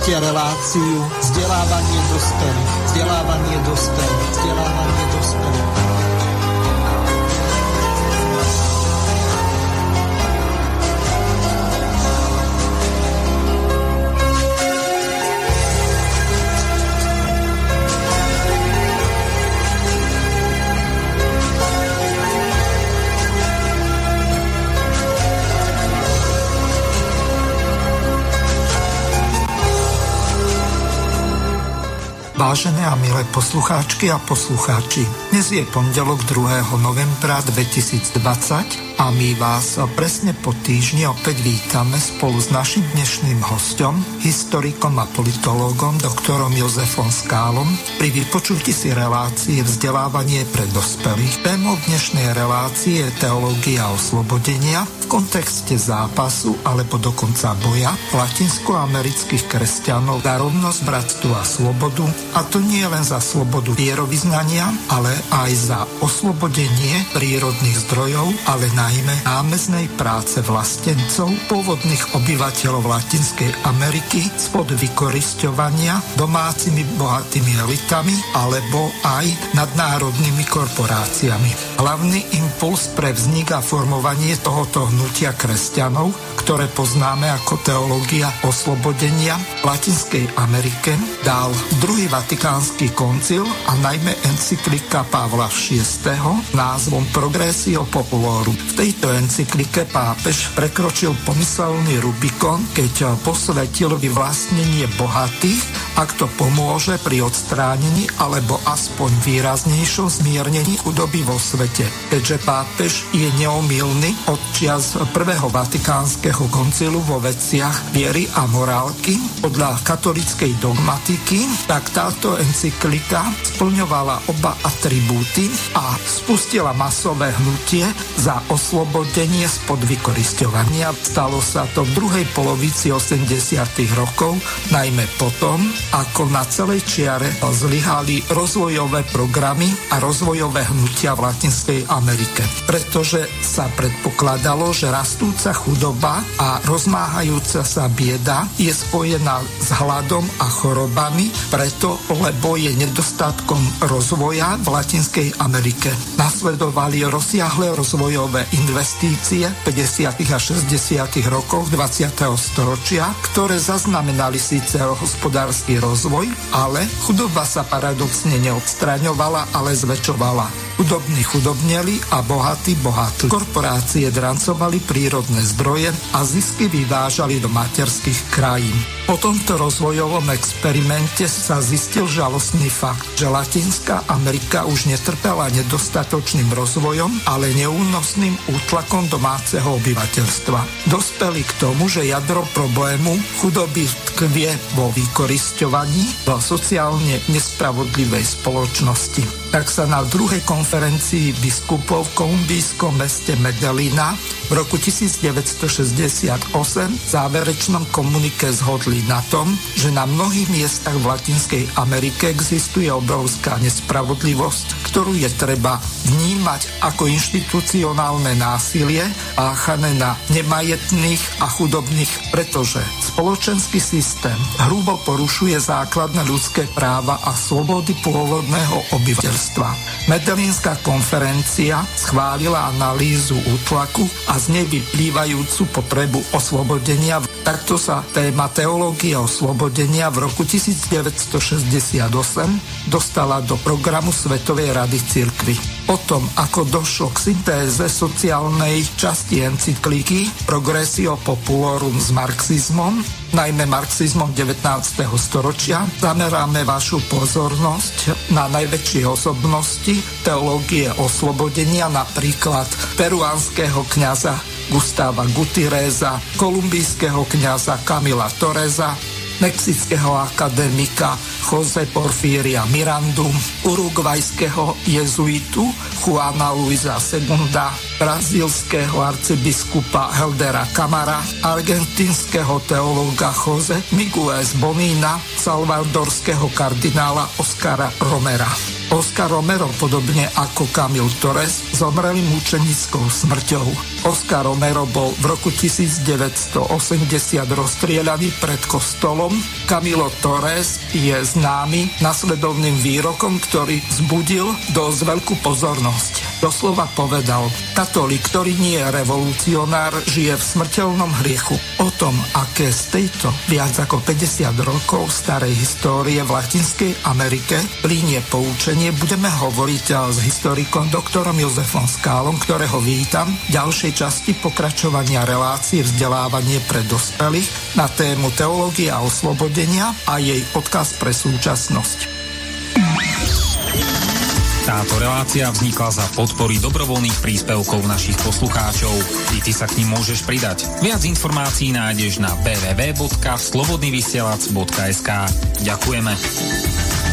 Počúvate reláciu vzdelávanie dospelých. Vzdelávanie. Vzdelávanie Vážené a milé poslucháčky a poslucháči, dnes je pondelok 2. novembra 2020 a my vás presne po týždni opäť vítame spolu s našim dnešným hostom, historikom a politológom doktorom Jozefom Skálom pri vypočutí si relácie vzdelávanie pre dospelých. Témou dnešnej relácie je teológia oslobodenia kontexte zápasu alebo dokonca boja latinskoamerických kresťanov za rovnosť, bratstvo a slobodu. A to nie len za slobodu vierovýznania, ale aj za oslobodenie prírodných zdrojov, ale najmä námeznej práce vlastencov, pôvodných obyvateľov Latinskej Ameriky spod vykorisťovania domácimi bohatými elitami alebo aj nadnárodnými korporáciami. Hlavný impuls pre vznik a formovanie tohoto hnutia kresťanov, ktoré poznáme ako teológia oslobodenia Latinskej Amerike, dal druhý vatikánsky koncil a najmä encyklika Pavla VI. názvom Progressio Populorum. V tejto encyklike pápež prekročil pomyselný Rubikon, keď posvetil vyvlastnenie bohatých, ak to pomôže pri odstránení alebo aspoň výraznejšom zmiernení chudoby vo svete. Keďže pápež je neomilný od čias prvého vatikánskeho koncilu vo veciach viery a morálky podľa katolickej dogmatiky, tak táto encyklika splňovala oba atribúty a spustila masové hnutie za oslobodenie spod vykoristovania. Stalo sa to v druhej polovici 80. rokov, najmä potom, ako na celej čiare zlyhali rozvojové programy a rozvojové hnutia v Latinskej Amerike. Pretože sa predpokladalo, že rastúca chudoba a rozmáhajúca sa bieda je spojená s hladom a chorobami, preto, lebo je nedostatkom rozvoja v Latinskej Amerike. Nasledovali rozsiahle rozvojové investície 50. a 60. rokov 20. storočia, ktoré zaznamenali síce hospodársky rozvoj, ale chudoba sa paradoxne neodstraňovala, ale zväčšovala. Chudobní chudobneli a bohatí bohatli. Korporácie drancovali prírodné zdroje a zisky vyvážali do materských krajín. Po tomto rozvojovom experimente sa zistil žalostný fakt, že Latinská Amerika už netrpela nedostatočným rozvojom, ale neúnosným útlakom domáceho obyvateľstva. Dospeli k tomu, že jadro problému chudoby tkvie vo vykoristovaní v sociálne nespravodlivej spoločnosti tak sa na druhej konferencii biskupov v kolumbijskom meste Medellína v roku 1968 v záverečnom komunike zhodli na tom, že na mnohých miestach v Latinskej Amerike existuje obrovská nespravodlivosť, ktorú je treba vnímať ako inštitucionálne násilie páchané na nemajetných a chudobných, pretože spoločenský systém hrubo porušuje základné ľudské práva a slobody pôvodného obyvateľstva. Medellínská konferencia schválila analýzu útlaku a z nej vyplývajúcu potrebu oslobodenia. Takto sa téma teológie oslobodenia v roku 1968 dostala do programu Svetovej rady cirkvy. Potom, ako došlo k syntéze sociálnej časti encykliky Progressio Populorum s marxizmom, najmä marxizmom 19. storočia, zameráme vašu pozornosť na najväčšie osobnosti teológie oslobodenia, napríklad peruánskeho kňaza Gustáva Gutierreza, kolumbijského kňaza Kamila Toreza, mexického akademika Jose Porfíria Mirandu, urugvajského jezuitu Juana Luisa Segunda, brazilského arcibiskupa Heldera Kamara, argentinského teológa Jose Miguez Bonina, salvadorského kardinála Oscara Romera. Oscar Romero, podobne ako Camil Torres, zomreli mučenickou smrťou. Oscar Romero bol v roku 1980 rozstrieľaný pred kostolom. Camilo Torres je známy nasledovným výrokom, ktorý zbudil dosť veľkú pozornosť. Doslova povedal, katolík, ktorý nie je revolucionár, žije v smrteľnom hriechu. O tom, aké z tejto viac ako 50 rokov starej histórie v Latinskej Amerike plínie poučenie vzdelávanie budeme hovoriť s historikom doktorom Jozefom Skálom, ktorého vítam v ďalšej časti pokračovania relácie vzdelávanie pre dospelých na tému teológia a oslobodenia a jej odkaz pre súčasnosť. Táto relácia vznikla za podpory dobrovoľných príspevkov našich poslucháčov. I ty sa k ním môžeš pridať. Viac informácií nájdeš na www.slobodnyvysielac.sk Ďakujeme.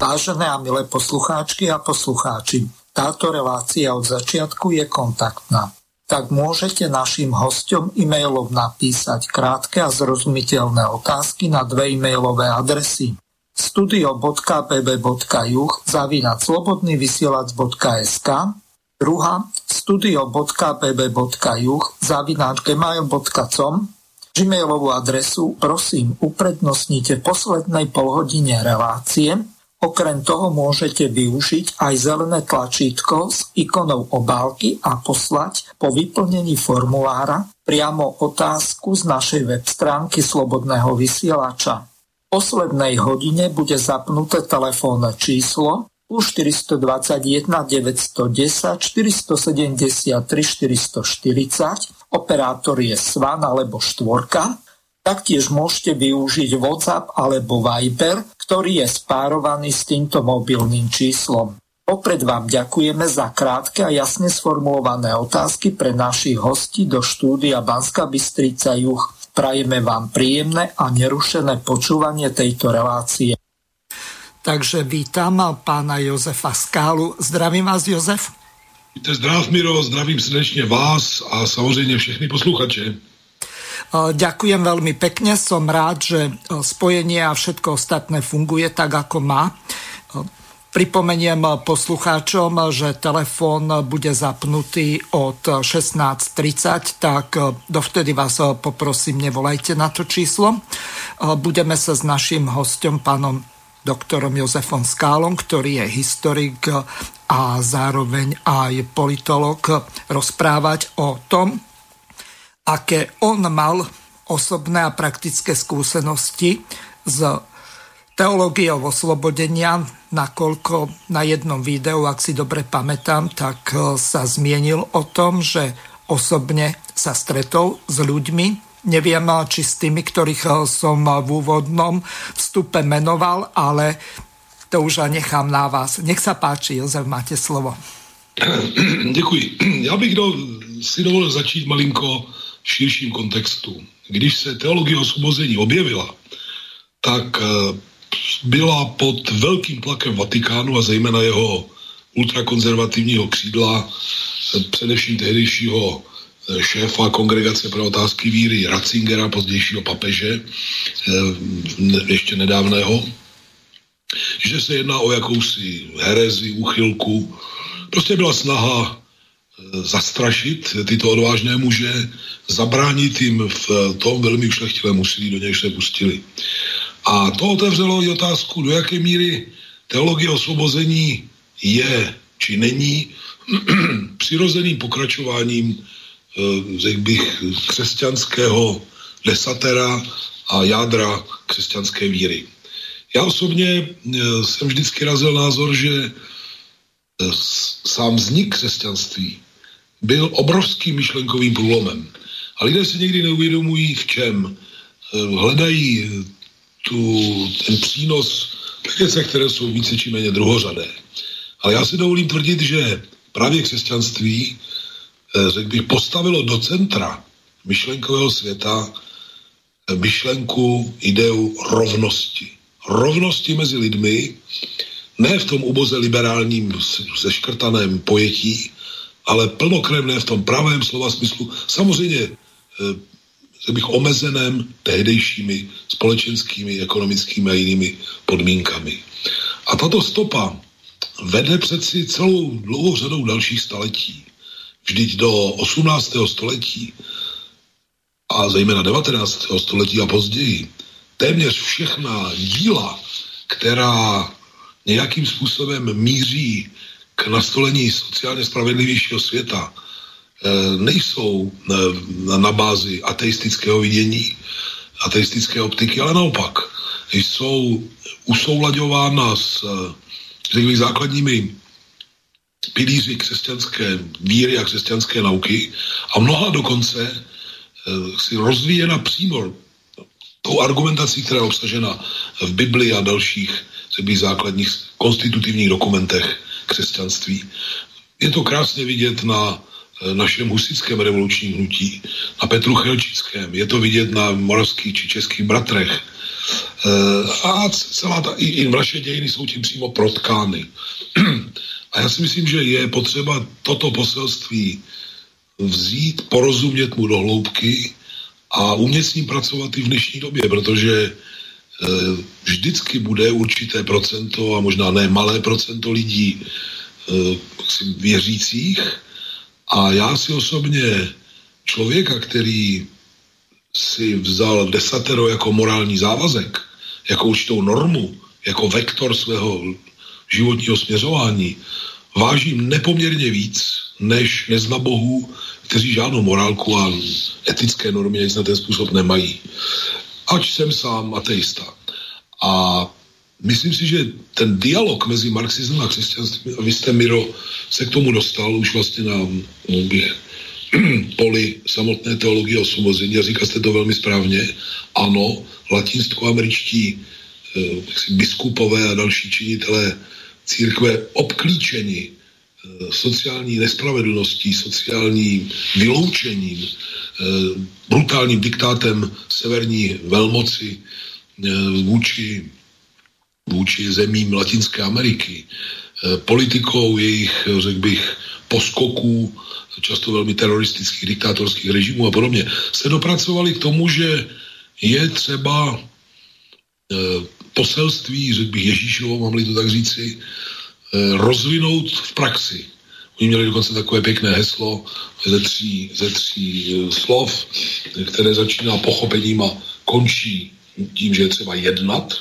Vážené a milé poslucháčky a poslucháči, táto relácia od začiatku je kontaktná. Tak môžete našim hostom e-mailom napísať krátke a zrozumiteľné otázky na dve e-mailové adresy studio.bb.juh zavinať slobodnyvysielac.sk druhá studio.bb.juh zavinať gmail.com Gmailovú adresu prosím uprednostnite poslednej polhodine relácie Okrem toho môžete využiť aj zelené tlačítko s ikonou obálky a poslať po vyplnení formulára priamo otázku z našej web stránky Slobodného vysielača. V poslednej hodine bude zapnuté telefónne číslo plus 421 910 473 440, operátor je Svan alebo Štvorka, Taktiež môžete využiť WhatsApp alebo Viber, ktorý je spárovaný s týmto mobilným číslom. Opred vám ďakujeme za krátke a jasne sformulované otázky pre našich hostí do štúdia Banska Bystrica Juch. Prajeme vám príjemné a nerušené počúvanie tejto relácie. Takže vítam pána Jozefa Skálu. Zdravím vás, Jozef. Víte, zdrav Miro, zdravím srdečně vás a samozřejmě všechny posluchače. Ďakujem veľmi pekne, som rád, že spojenie a všetko ostatné funguje tak, ako má. Pripomeniem poslucháčom, že telefón bude zapnutý od 16.30, tak dovtedy vás poprosím, nevolajte na to číslo. Budeme sa s našim hostom, pánom doktorom Jozefom Skálom, ktorý je historik a zároveň aj politolog, rozprávať o tom, aké on mal osobné a praktické skúsenosti s teológiou oslobodenia, nakoľko na jednom videu, ak si dobre pamätám, tak e, sa zmienil o tom, že osobne sa stretol s ľuďmi. Neviem, e, či s tými, ktorých e, som v úvodnom vstupe menoval, ale to už nechám na vás. Nech sa páči, Jozef, máte slovo. Děkuji. Já bych do, si dovolil začít malinko širším kontextu. Když se teologie osvobození objevila, tak eh, byla pod velkým tlakem Vatikánu a zejména jeho ultrakonzervativního křídla, eh, především tehdejšího eh, šéfa kongregace pro otázky víry Ratzingera, pozdějšího papeže, ještě nedávného, že se jedná o jakousi herezi, úchylku. Prostě byla snaha zastrašit tyto odvážné muže, zabránit jim v tom velmi ušlechtilém úsilí, do něj se pustili. A to otevřelo i otázku, do jaké míry teologie osvobození je či není přirozeným pokračováním, eh, řekl bych, křesťanského desatera a jádra křesťanské víry. Já osobně eh, jsem vždycky razil názor, že eh, sám vznik křesťanství byl obrovským myšlenkovým průlomem. A lidé si někdy neuvědomují v čem. Eh, hledají tu, ten přínos věce, které jsou více či méně druhořadé. Ale já si dovolím tvrdit, že právě křesťanství, eh, řekl bych, postavilo do centra myšlenkového světa eh, myšlenku, ideu rovnosti. Rovnosti mezi lidmi, ne v tom uboze liberálním zeškrtaném pojetí, ale plnokrevné v tom pravém slova smyslu, samozřejmě eh, bych omezeném tehdejšími společenskými, ekonomickými a jinými podmínkami. A tato stopa vede přeci celou dlouhou řadou dalších staletí. Vždyť do 18. století a zejména 19. století a později téměř všechna díla, která nějakým způsobem míří k nastolení sociálně spravedlivějšího světa, eh, nejsou eh, na bázi ateistického vidění, ateistické optiky, ale naopak jsou usoulaďována s řekl základními pilíři křesťanské víry a křesťanské nauky a mnoha dokonce si rozvíjena přímo tou argumentací, která je obsažena v Bibli a dalších řekl základních konstitutivních dokumentech křesťanství. Je to krásně vidět na e, našem husickém revolučním hnutí, na Petru Chelčickém, je to vidět na moravských či českých bratrech, Eh, a celá ta, i, i naše dějiny jsou tím přímo protkány. A já si myslím, že je potřeba toto poselství vzít, porozumět mu do hloubky a umět s ním pracovat i v dnešní době, protože vždycky bude určité procento a možná ne malé procento lidí e, věřících a já si osobně člověka, který si vzal desatero jako morální závazek, jako určitou normu, jako vektor svého životního směřování, vážím nepoměrně víc, než neznabohů, kteří žádnou morálku a etické normy nic na ten způsob nemají. Ač jsem sám ateista. A myslím si, že ten dialog mezi marxismem a křesťanstvím, a vy jste, Miro, se k tomu dostal už vlastně na, bych, poli samotné teologie osvobození a říkal jste to velmi správně. Ano, latinskoameričtí eh, biskupové a další činitelé církve obklíčení eh, sociální nespravedlností, sociální vyloučením, eh, brutálním diktátem severní velmoci vůči, vůči zemím Latinské Ameriky, politikou jejich, řekl bych, poskoků často velmi teroristických diktátorských režimů a podobně, se dopracovali k tomu, že je třeba poselství, řekl bych Ježíšovo, mám-li to tak říci, rozvinout v praxi. Oni měli dokonce takové pěkné heslo ze tří, ze tří e, slov, které začíná pochopením a končí tím, že je třeba jednat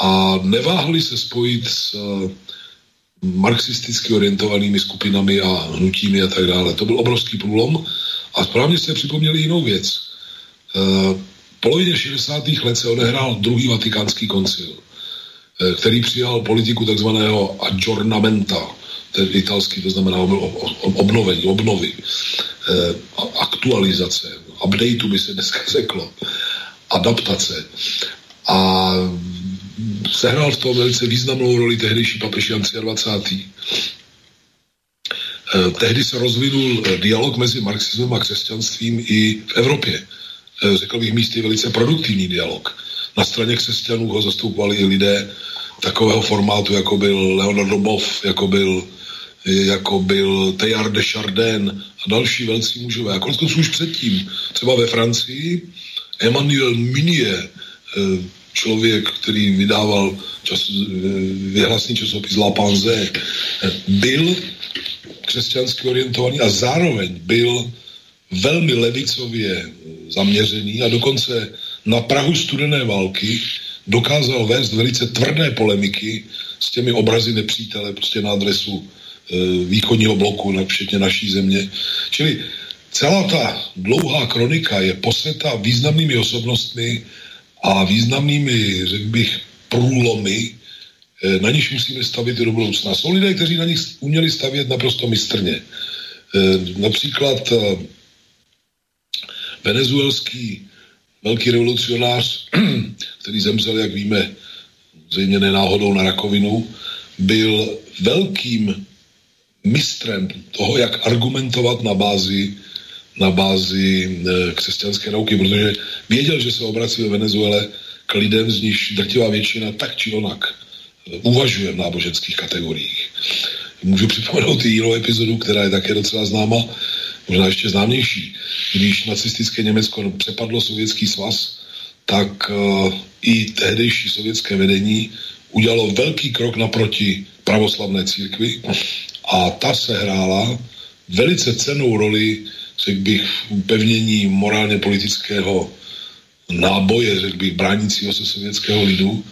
a neváhli se spojit s marxisticky orientovanými skupinami a hnutími a tak dále. To byl obrovský průlom a správně jste připomněli jinou věc. V polovině 60. let se odehrál druhý vatikánský koncil, který přijal politiku takzvaného aggiornamenta, ten italský, to znamená obnovení, obnovy, e, aktualizace, updateu by se dneska řeklo, adaptace. A sehrál v tom velice významnou roli tehdejší papež Jan 23. Eh, tehdy se rozvinul eh, dialog mezi marxismem a křesťanstvím i v Evropě. Eh, řekl bych místy velice produktivní dialog. Na straně křesťanů ho zastupovali lidé takového formátu, jako byl Leonard Dobov, jako byl, jako byl Teilhard de Chardin a další velcí mužové. A konec už předtím, třeba ve Francii, Emmanuel Minier, člověk, který vydával čas, vyhlasný časopis La Panze, byl křesťansky orientovaný a zároveň byl velmi levicově zaměřený a dokonce na Prahu studené války dokázal vést velice tvrdé polemiky s těmi obrazy nepřítele prostě na adresu e, východního bloku, na všetně naší země. Čili celá ta dlouhá kronika je poseta významnými osobnostmi, a významnými, řekl bych, průlomy, eh, na nich musíme stavit do budoucna. Jsou lidé, kteří na nich uměli stavět naprosto mistrně. Eh, například eh, venezuelský velký revolucionář, který zemřel, jak víme, zřejmě nenáhodou na rakovinu, byl velkým mistrem toho, jak argumentovat na bázi na bázi e, křesťanské nauky, protože věděl, že se obrací ve Venezuele k lidem, z nich drtivá většina tak či onak e, uvažuje v náboženských kategoriích. Můžu připomenout i jinou epizodu, která je také docela známa, možná ještě známější. Když nacistické Německo přepadlo sovětský svaz, tak uh, i tehdejší sovětské vedení udělalo velký krok naproti pravoslavné církvi a ta se hrála velice cenou roli, řekl bych, upevnění morálně politického náboje, řekl bych, bránícího se sovětského lidu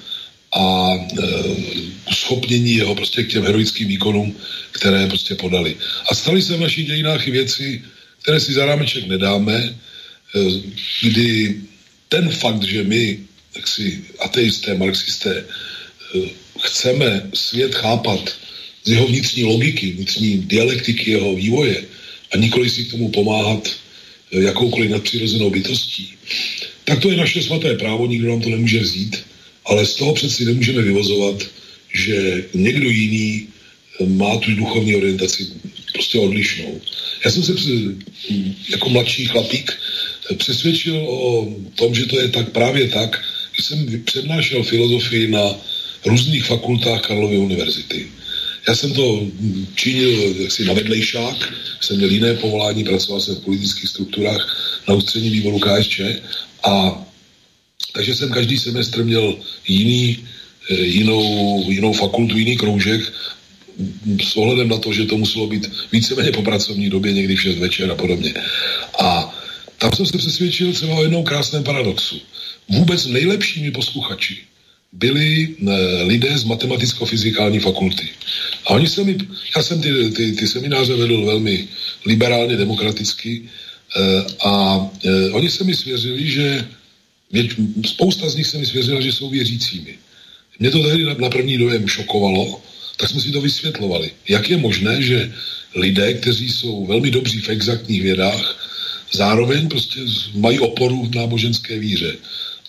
a e, schopnění jeho prostě k těm heroickým výkonům, které prostě podali. A staly se v našich dějinách i věci, které si za rámeček nedáme, e, kdy ten fakt, že my, si ateisté, marxisté, e, chceme svět chápat z jeho vnitřní logiky, vnitřní dialektiky jeho vývoje a nikoli si k tomu pomáhat jakoukoliv nadpřirozenou bytostí, tak to je naše svaté právo, nikdo nám to nemůže vzít, ale z toho přeci nemůžeme vyvozovat, že někdo jiný eh, má tu duchovní orientaci prostě odlišnou. Já jsem se jako mladší chlapík eh, přesvědčil o tom, že to je tak právě tak, že jsem přednášel filozofii na různých fakultách Karlovy univerzity. Já jsem to činil jaksi na vedlejšák, jsem měl jiné povolání, pracoval jsem v politických strukturách na ústředním výboru KSČ a takže jsem každý semestr měl jiný, eh, jinou, jinou fakultu, jiný kroužek s ohledem na to, že to muselo být víceméně po pracovní době, někdy v 6 večer a podobně. A tam jsem se přesvědčil třeba o jednou krásném paradoxu. Vůbec nejlepšími posluchači byli e, lidé z matematicko-fyzikální fakulty. A oni se mi, já jsem ty, ty, ty semináře vedl velmi liberálně, demokraticky e, a oni se mi svěřili, že spousta z nich se mi svěřila, že jsou věřícími. Mě to tehdy na, první dojem šokovalo, tak jsme si to vysvětlovali. Jak je možné, že lidé, kteří jsou velmi dobří v exaktních vědách, zároveň prostě mají oporu v náboženské víře.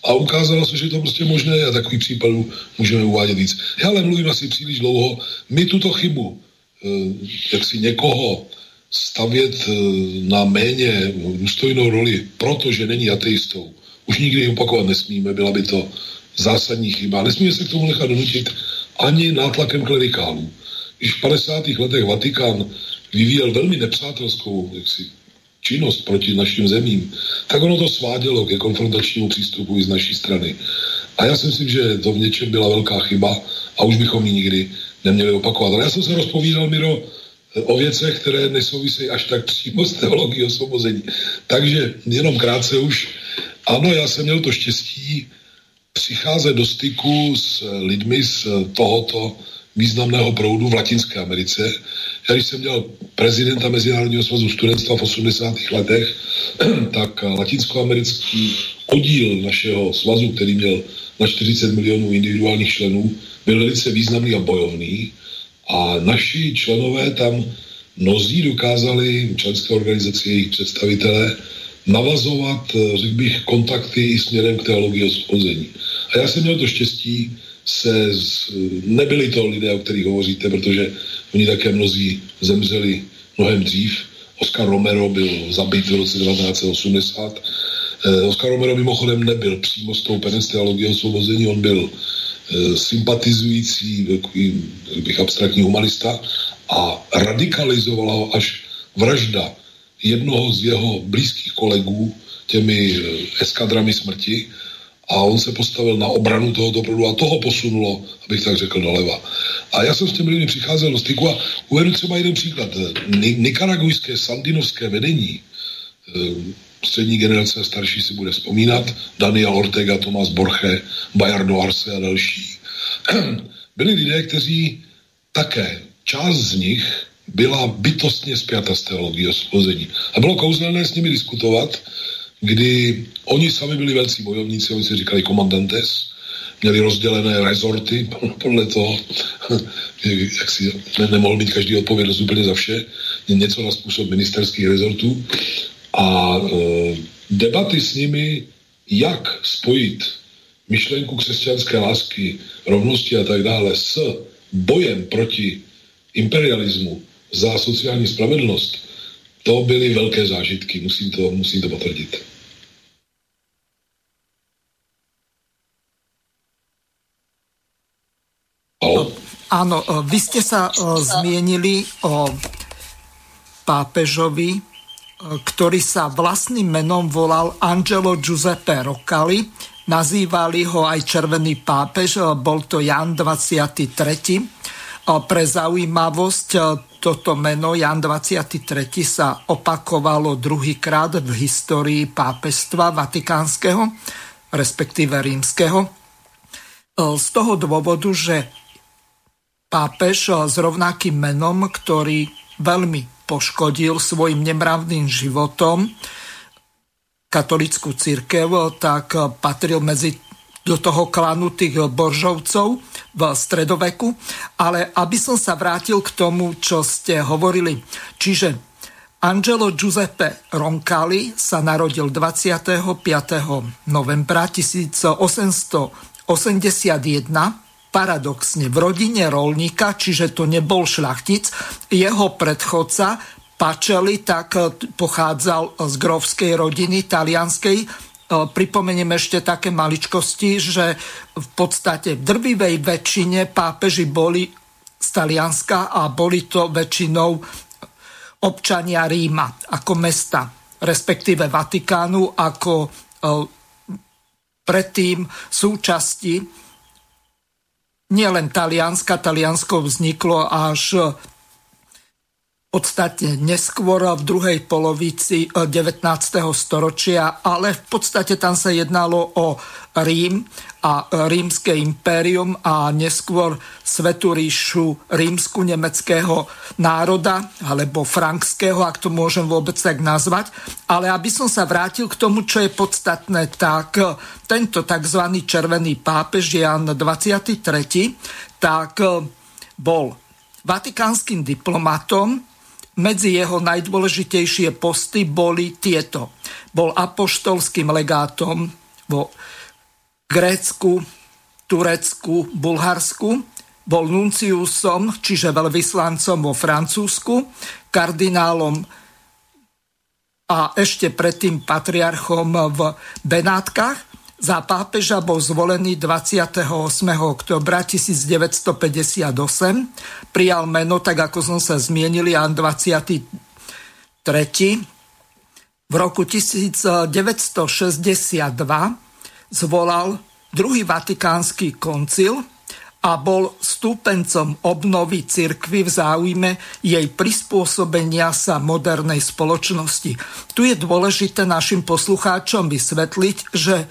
A ukázalo se, že to prostě možné a takových případů můžeme uvádět víc. Já ale mluvím asi příliš dlouho. My tuto chybu, eh, jak si někoho stavět eh, na méně důstojnou roli, protože není ateistou, už nikdy opakovat nesmíme, byla by to zásadní chyba. Nesmíme se k tomu nechat donutit ani nátlakem klerikálů. Když v 50. letech Vatikán vyvíjel velmi nepřátelskou jaksi, činnost proti našim zemím, tak ono to svádělo ke konfrontačnímu přístupu i z naší strany. A já si myslím, že to v něčem byla velká chyba a už bychom ji nikdy neměli opakovat. Ale já jsem se rozpovídal, Miro, o věcech, které nesouvisejí až tak přímo s teologií osvobození. Takže jenom krátce už ano, já jsem měl to štěstí přicházet do styku s lidmi z tohoto významného proudu v Latinské Americe. Já když jsem dělal prezidenta Mezinárodního svazu studentstva v 80. letech, tak latinskoamerický oddíl našeho svazu, který měl na 40 milionů individuálních členů, byl velice významný a bojovný. A naši členové tam mnozí dokázali, členské organizace, jejich představitelé, navazovat, eh, řekl bych, kontakty i směrem k teologii osvobození. A já jsem měl to štěstí se, z, nebyli to lidé, o kterých hovoříte, protože oni také mnozí zemřeli mnohem dřív. Oscar Romero byl zabit v roce 1980. Eh, Oscar Romero mimochodem nebyl přímo stoupenec z teologie osvobození, on byl eh, sympatizující, takový, bych abstraktní humanista a radikalizovala ho až vražda jednoho z jeho blízkých kolegů těmi eh, eskadrami smrti a on se postavil na obranu tohoto proudu a toho posunulo, abych tak řekl, doleva. A já jsem s těmi lidmi přicházel do styku a uvedu třeba jeden příklad. Nikaragujské sandinovské vedení, eh, střední generace starší si bude vzpomínat, Daniel Ortega, Tomás Borche, Bayardo Arce a další. Byli lidé, kteří také, část z nich byla bytostně zpěta s teologií osvobození. A bylo kouzelné s nimi diskutovat, kdy oni sami byli velcí bojovníci, oni si říkali komandantes, měli rozdělené rezorty podle toho, jak si ne, nemohl mít každý odpovědnost úplně za vše, něco na způsob ministerských rezortů. A e, debaty s nimi, jak spojit myšlenku křesťanské lásky, rovnosti a tak dále s bojem proti imperialismu, za sociální spravedlnost, to byly velké zážitky, musím to, musím to potvrdit. Áno, e, vy ste sa e, zmienili o pápežovi, e, ktorý sa vlastným menom volal Angelo Giuseppe Roccali. nazývali ho aj červený pápež, bol to Jan 23. Pre zaujímavosť toto meno Jan 23. sa opakovalo druhýkrát v histórii pápežstva vatikánskeho, respektíve rímskeho. Z toho dôvodu, že pápež s rovnakým menom, ktorý veľmi poškodil svojim nemravným životom katolickú církev, tak patril medzi do toho klanu tých boržovcov v stredoveku. Ale aby som sa vrátil k tomu, čo ste hovorili. Čiže Angelo Giuseppe Roncalli sa narodil 25. novembra 1881 paradoxne v rodine rolníka, čiže to nebol šlachtic. Jeho predchodca Pačeli tak pochádzal z grovskej rodiny talianskej, Pripomeniem ešte také maličkosti, že v podstate v drvivej väčšine pápeži boli z Talianska a boli to väčšinou občania Ríma ako mesta, respektíve Vatikánu ako predtým súčasti nielen Talianska. Taliansko vzniklo až podstate neskôr v druhej polovici 19. Eh, storočia, ale v podstate tam sa jednalo o Rím a rímske impérium a neskôr Svetú ríšu rímsku nemeckého národa, alebo frankského, ak to môžem vôbec tak nazvať. Ale aby som sa vrátil k tomu, čo je podstatné, tak eh, tento tzv. červený pápež Jan 23. tak eh, bol vatikánskym diplomatom, medzi jeho najdôležitejšie posty boli tieto. Bol apoštolským legátom vo Grécku, Turecku, Bulharsku, bol nunciusom, čiže veľvyslancom vo Francúzsku, kardinálom a ešte predtým patriarchom v Benátkach za pápeža bol zvolený 28. oktobra 1958. Prijal meno, tak ako som sa zmienil, Jan 23. V roku 1962 zvolal druhý vatikánsky koncil a bol stúpencom obnovy cirkvy v záujme jej prispôsobenia sa modernej spoločnosti. Tu je dôležité našim poslucháčom vysvetliť, že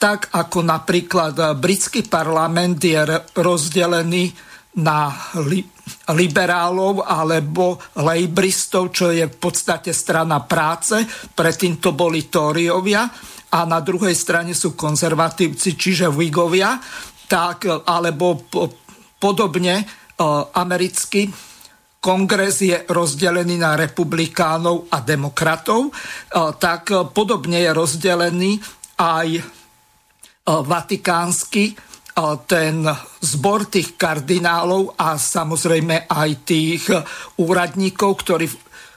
tak ako napríklad eh, britský parlament je rozdelený na li- liberálov alebo lejbristov, čo je v podstate strana práce, predtým to boli Tóriovia a na druhej strane sú konzervatívci, čiže Wigovia, tak, eh, alebo po, podobne uh, americký kongres je rozdelený na republikánov a demokratov, tak podobne je rozdelený aj vatikánsky ten zbor tých kardinálov a samozrejme aj tých úradníkov, ktorí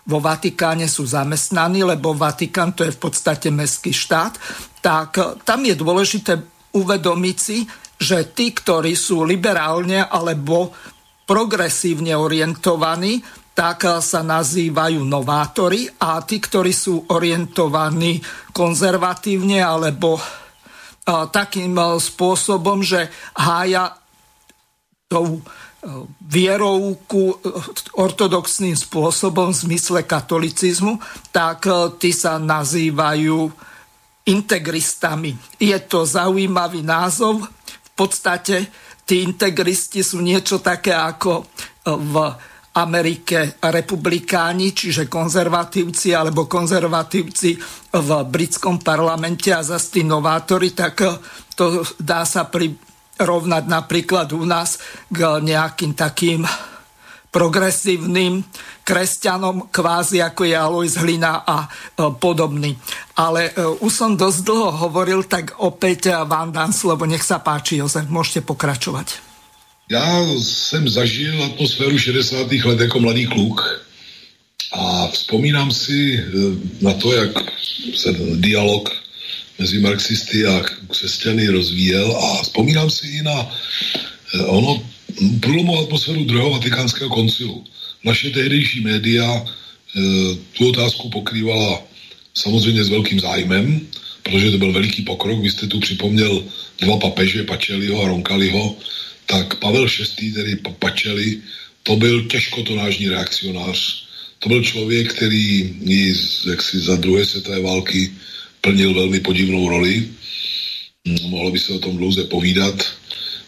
vo Vatikáne sú zamestnaní, lebo Vatikán to je v podstate mestský štát, tak tam je dôležité uvedomiť si, že tí, ktorí sú liberálne alebo progresívne orientovaní, tak sa nazývajú novátori a tí, ktorí sú orientovaní konzervatívne alebo takým e, spôsobom, že hája tou e, vierovku e, ortodoxným spôsobom v zmysle katolicizmu, tak tí sa nazývajú integristami. Je to zaujímavý názov. V podstate tí integristi sú niečo také ako v Amerike republikáni, čiže konzervatívci alebo konzervatívci v britskom parlamente a zase tí novátori, tak to dá sa prirovnať napríklad u nás k nejakým takým progresívnym kresťanom, kvázi ako je Alois Hlina a e, podobný. Ale e, už som dosť dlho hovoril, tak opäť vám dám slovo. Nech sa páči, Jozef, môžete pokračovať. Já jsem zažil atmosféru 60. let jako mladý kluk a vzpomínám si eh, na to, jak se dialog mezi marxisty a křesťany rozvíjel a vzpomínám si i na eh, ono průlomovou atmosféru druhého vatikánského koncilu. Naše tehdejší média eh, tu otázku pokrývala samozřejmě s velkým zájmem, protože to byl veliký pokrok. Vy jste tu připomněl dva papeže, Pačeliho a Ronkaliho, tak Pavel VI, tedy Pačeli, to byl těžkotonážní reakcionář. To byl člověk, který jaksi za druhé světové války plnil velmi podivnou roli. Hm, mohlo by se o tom dlouze povídat.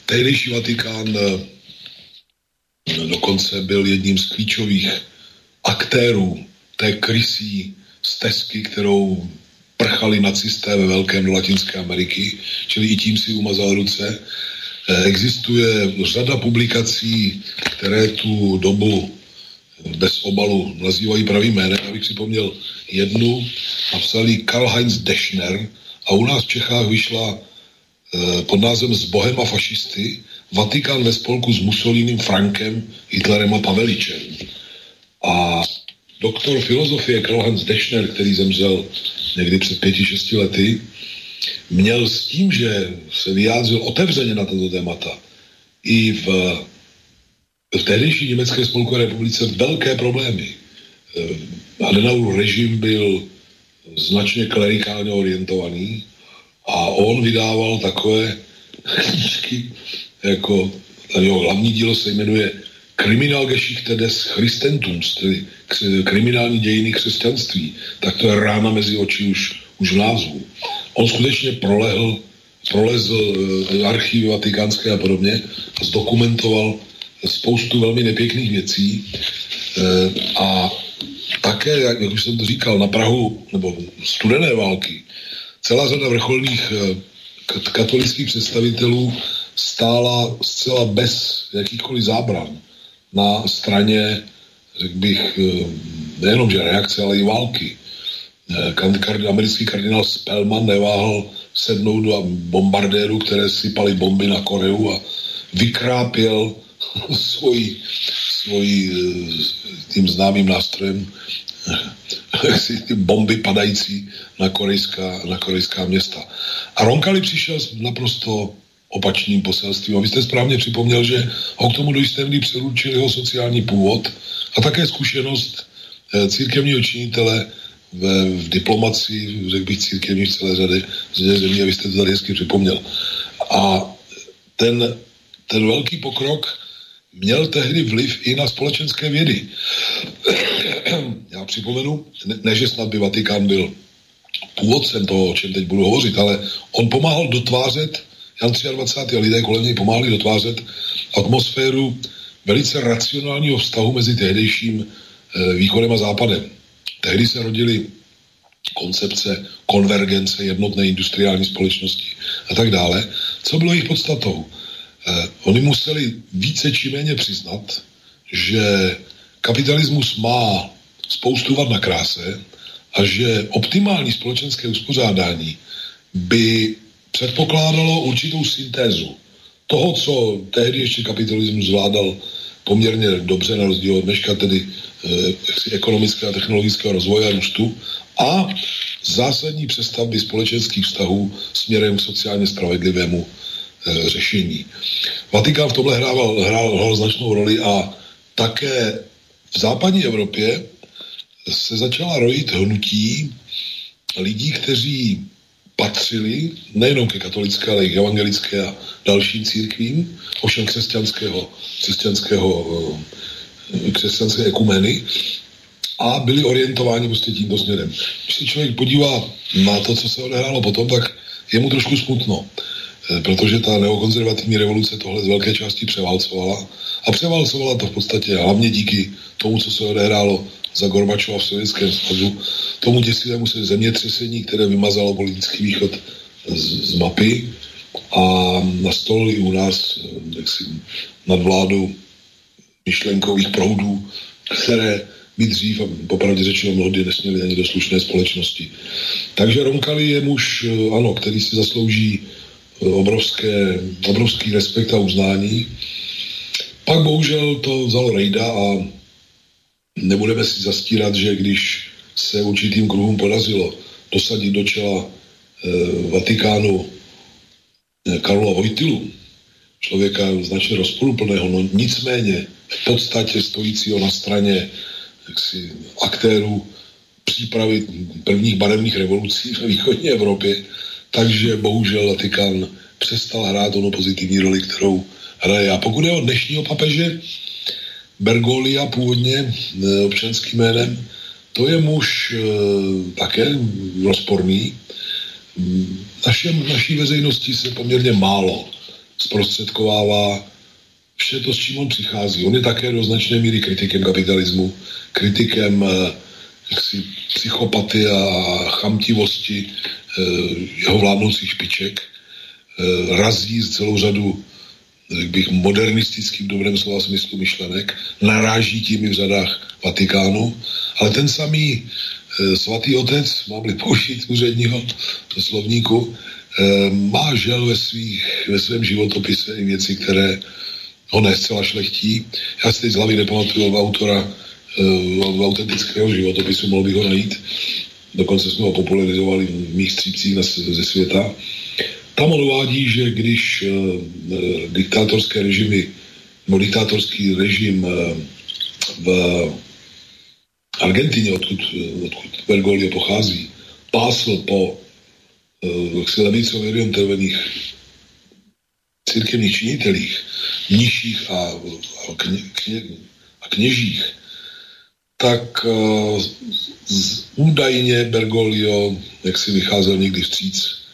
Tehdejší Vatikán eh, dokonce byl jedním z klíčových aktérů té krysí stezky, kterou prchali nacisté ve velkém do Latinské Ameriky, čili i tím si umazal ruce. Eh, existuje řada publikací, které tu dobu bez obalu nazývají pravým jménem. Abych připomněl jednu, napsali Karl-Heinz Deschner a u nás v Čechách vyšla eh, pod názvem S Bohem a fašisty Vatikán ve spolku s Mussolínem, Frankem, Hitlerem a Paveličem. A doktor filozofie Karl-Heinz Deschner, který zemřel někdy před pěti, šesti lety, měl s tím, že se vyjádřil otevřeně na tato témata i v, v tehdejší Německé spolkové republice velké problémy. Eh, Adenauer režim byl značně klerikálně orientovaný a on vydával takové knížky, jako jeho hlavní dílo se jmenuje Kriminalgeschichte des Christentums, tedy kriminální dějiny křesťanství, tak to je rána mezi oči už, už v názvu. On skutečně prolehl, prolezl e, archivy vatikánské a podobně a zdokumentoval spoustu velmi nepěkných věcí e, a také, jak, jak už jsem to říkal, na Prahu nebo studené války celá řada vrcholných e, katolických představitelů stála zcela bez jakýchkoliv zábran na straně, řekl bych, eh, nejenom že reakce, ale i války. Eh, americký kardinál Spellman neváhal sednout do bombardérů, které sypaly bomby na Koreu a vykrápěl svoji, svoji eh, tím známým nástrojem si ty bomby padající na korejská, na korejská města. A Ronkali přišel naprosto opačným poselstvím. A vy jste správně připomněl, že ho k tomu do jisté přeručil jeho sociální původ a také zkušenost eh, církevního činitele v, v diplomaci, řekl bych církevní v celé řady zemí, a vy jste to tady hezky připomněl. A ten, ten velký pokrok měl tehdy vliv i na společenské vědy. Já připomenu, ne, ne že snad by Vatikán byl původcem toho, o čem teď budu hovořit, ale on pomáhal dotvářet Jan 23. a lidé kolem něj pomáhali dotvářet atmosféru velice racionálního vztahu mezi tehdejším e, východem a západem. Tehdy se rodily koncepce konvergence jednotné industriální společnosti a tak dále. Co bylo jejich podstatou? Eh, oni museli více či méně přiznat, že kapitalismus má spoustu vad na kráse a že optimální společenské uspořádání by předpokládalo určitou syntézu toho, co tehdy ještě kapitalismus zvládal poměrně dobře na rozdíl od dneška, tedy eh, ekonomického a technologického rozvoje a růstu a zásadní přestavby společenských vztahů směrem k sociálně spravedlivému eh, řešení. Vatikán v tomhle hrával, hrál, hrál značnou roli a také v západní Evropě se začala rojit hnutí lidí, kteří patřili nejenom ke katolické, ale i evangelické a dalším církvím, ovšem křesťanského, křesťanského, eh, křesťanské ekumeny a byli orientováni prostě tímto směrem. Když se člověk podívá na to, co se odehrálo potom, tak je mu trošku smutno, eh, protože ta neokonzervativní revoluce tohle z velké části převálcovala a převálcovala to v podstatě hlavně díky tomu, co se odehrálo za Gorbačova v Sovětském svazu, tomu děsivému se zemětřesení, které vymazalo politický východ z, z mapy a nastolili u nás eh, jaksi, nad vládu myšlenkových proudů, které být dřív a popravdě řečeno mnohdy nesměli ani do slušné společnosti. Takže Ronkali je muž, eh, ano, který si zaslouží eh, obrovské, obrovský respekt a uznání. Pak bohužel to vzalo Rejda a nebudeme si zastírat, že když se určitým kruhům podařilo dosadit do čela e, Vatikánu e, Karola Vojtilu, člověka značně rozporuplného, no nicméně v podstatě stojícího na straně jaksi, aktérů přípravy prvních barevných revolucí ve východní Evropě, takže bohužel Vatikán přestal hrát ono pozitivní roli, kterou hraje. A pokud je o dnešního papeže, Bergolia, původně e, občanským jménem, to je muž e, také rozporný. Našem, naší veřejnosti se poměrně málo zprostředkovává vše to, s čím on přichází. On je také do značné míry kritikem kapitalismu, kritikem e, jaksi, psychopaty a chamtivosti jeho vládnoucích špiček. Razí z celou řadu řekl bych, modernistický v dobrém slova smyslu myšlenek, naráží tím i v řadách Vatikánu, ale ten samý e, svatý otec, mám-li použít úředního slovníku, e, má žel ve, svých, ve svém životopise i věci, které ho ne zcela šlechtí. Já si teď z hlavy nepamatuju autora e, autentického životopisu, mohl bych ho najít. Dokonce jsme ho popularizovali v mých střípcích ze světa. Tam on uvádí, že když uh, diktátorské režimy, nebo diktátorský režim uh, v Argentině, odkud, odkud Bergoglio pochází, pásl po uh, levicově orientovaných církevních činitelích, nižších a, a, kně, kně, a kněžích, tak z, údajně Bergoglio jak si vycházel někdy vstříc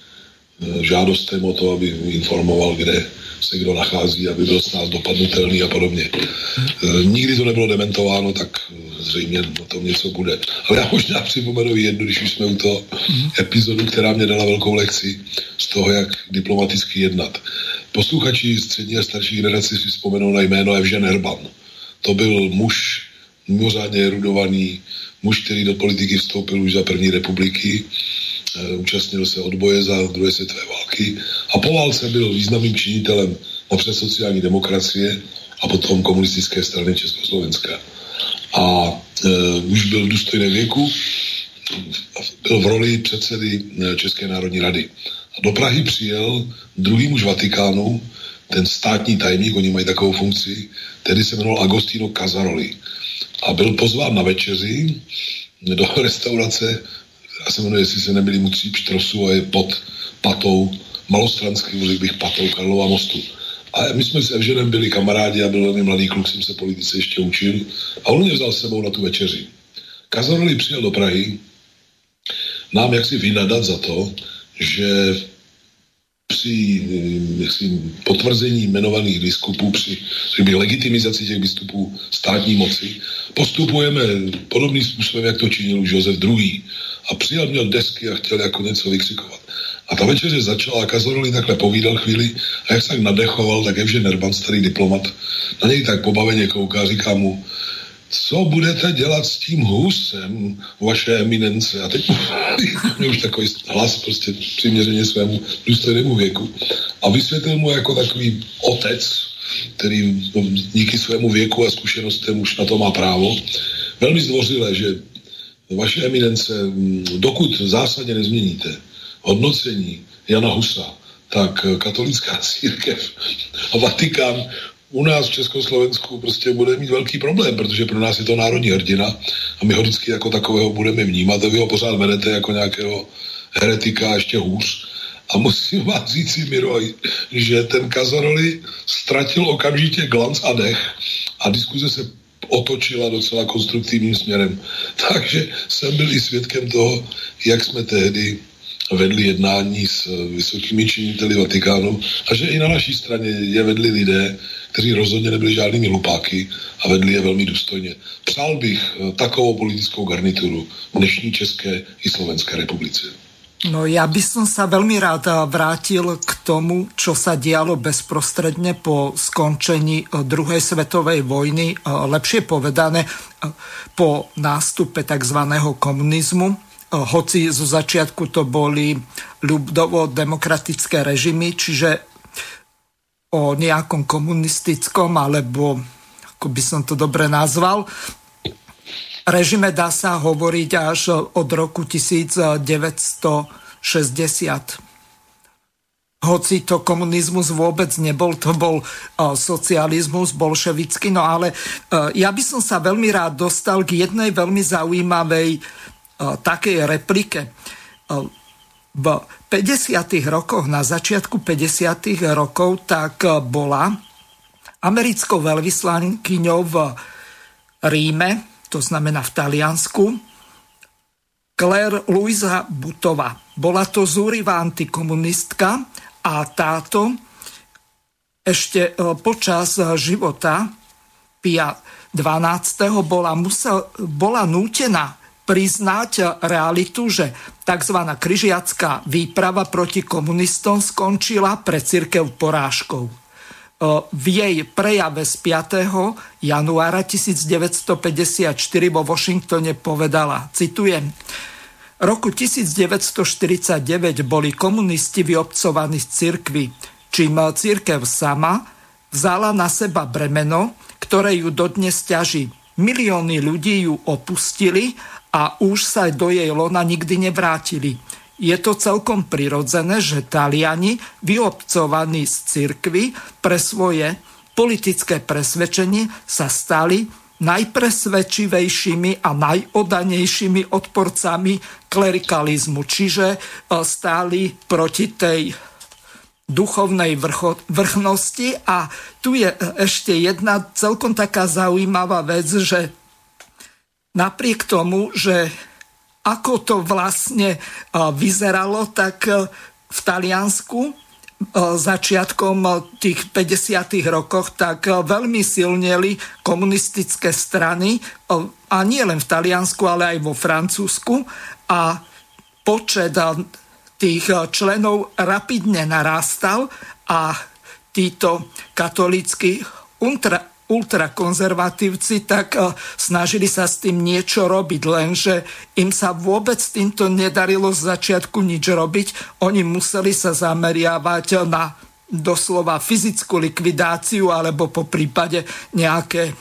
žádostem o to, aby informoval, kde se kdo nachází, aby byl snad dopadnutelný a podobně. E, nikdy to nebylo dementováno, tak eh, zřejmě na tom něco bude. Ale já možná připomenu jednu, když už jsme u toho epizodu, která mě dala velkou lekci z toho, jak diplomaticky jednat. Posluchači střední a starší generaci si vzpomenou na jméno Evžen Herban. To byl muž, mimořádně erudovaný, muž, který do politiky vstoupil už za první republiky Eh, účastnil se odboje za druhé světové války a po válce byl významným činitelem napřed sociální demokracie a potom komunistické strany Československa. A e, už byl v důstojném věku, byl v roli předsedy eh, České národní rady. A do Prahy přijel druhý muž Vatikánu, ten státní tajemník, oni mají takovou funkci, který se jmenoval Agostino Casaroli. A byl pozván na večeři do restaurace se jmenuji, jestli se nebyli mu tří pštrosu a je pod patou, malostranský, řekl bych patou Karlova mostu. A my jsme s Evženem byli kamarádi a byl velmi mladý kluk, jsem se politice ještě učil a on mě vzal s sebou na tu večeři. Kazaroli přijel do Prahy nám jaksi vynadat za to, že při jaksi, potvrzení jmenovaných biskupů, při řekl legitimizaci těch biskupů státní moci, postupujeme podobným způsobem, jak to činil už Josef II a přijal měl desky a chtěl jako něco vykřikovat. A ta večeře začala a Kazoroli takhle povídal chvíli a jak se tak nadechoval, tak že Nerban, starý diplomat, na něj tak pobaveně kouká, říká mu, co budete dělat s tím husem, vaše eminence? A teď mě už takový hlas prostě přiměřeně svému důstojnému věku. A vysvětlil mu jako takový otec, který díky svému věku a zkušenostem už na to má právo, velmi zdvořile, že vaše eminence, mm, dokud zásadně nezměníte hodnocení Jana Husa, tak katolická církev a Vatikán u nás v Československu prostě bude mít velký problém, protože pro nás je to národní hrdina a my ho vždycky jako takového budeme vnímat a vy ho pořád vedete jako nějakého heretika ještě hůř. A musím vám říct si, Miroj, že ten Kazaroli ztratil okamžitě glanc a dech a diskuze se otočila docela konstruktivním směrem. Takže jsem byl i svědkem toho, jak jsme tehdy vedli jednání s vysokými činiteli Vatikánu a že i na naší straně je vedli lidé, kteří rozhodně nebyli žádnými hlupáky a vedli je velmi důstojně. Přál bych eh, takovou politickou garnituru dnešní České i Slovenské republice. No ja by som sa veľmi rád eh, vrátil k tomu, čo sa dialo bezprostredne po skončení eh, druhej svetovej vojny, lepšie povedané po nástupe tzv. komunizmu. Hoci zo začiatku to boli ľudovo-demokratické režimy, čiže o nejakom komunistickom, alebo ako by som to dobre nazval, režime dá sa hovoriť až od roku 1960 hoci to komunizmus vôbec nebol, to bol uh, socializmus bolševický, no ale uh, ja by som sa veľmi rád dostal k jednej veľmi zaujímavej uh, takej replike. V 50. rokoch, na začiatku 50. rokov, tak bola americkou veľvyslankyňou v Ríme, to znamená v Taliansku, Claire Luisa Butova. Bola to zúrivá antikomunistka a táto ešte e, počas života Pia 12. bola, musel, bola nútená priznať realitu, že tzv. križiacká výprava proti komunistom skončila pre církev porážkou. V jej prejave z 5. januára 1954 vo Washingtone povedala, citujem, roku 1949 boli komunisti vyobcovaní z cirkvy, čím církev sama vzala na seba bremeno, ktoré ju dodnes ťaží. Milióny ľudí ju opustili a už sa do jej lona nikdy nevrátili. Je to celkom prirodzené, že Taliani, vyobcovaní z cirkvy pre svoje politické presvedčenie, sa stali najpresvedčivejšími a najodanejšími odporcami klerikalizmu, čiže e, stáli proti tej duchovnej vrcho, vrchnosti. A tu je e, ešte jedna celkom taká zaujímavá vec, že napriek tomu, že ako to vlastne e, vyzeralo, tak v Taliansku začiatkom tých 50. rokoch, tak veľmi silneli komunistické strany a nie len v Taliansku, ale aj vo Francúzsku a počet tých členov rapidne narástal a títo katolícky ultra, ultrakonzervatívci, tak eh, snažili sa s tým niečo robiť, lenže im sa vôbec týmto nedarilo z začiatku nič robiť. Oni museli sa zameriavať na doslova fyzickú likvidáciu alebo po prípade nejaké eh,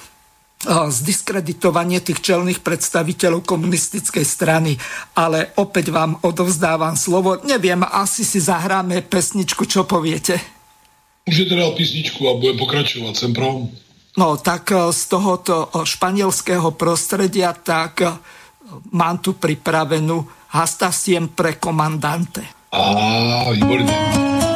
zdiskreditovanie tých čelných predstaviteľov komunistickej strany. Ale opäť vám odovzdávam slovo. Neviem, asi si zahráme pesničku, čo poviete? Můžete dát písničku a bude pokračovat, jsem pro. No tak e, z tohoto e, španielského prostredia tak e, mám tu pripravenú Hasta siempre comandante. Výborně.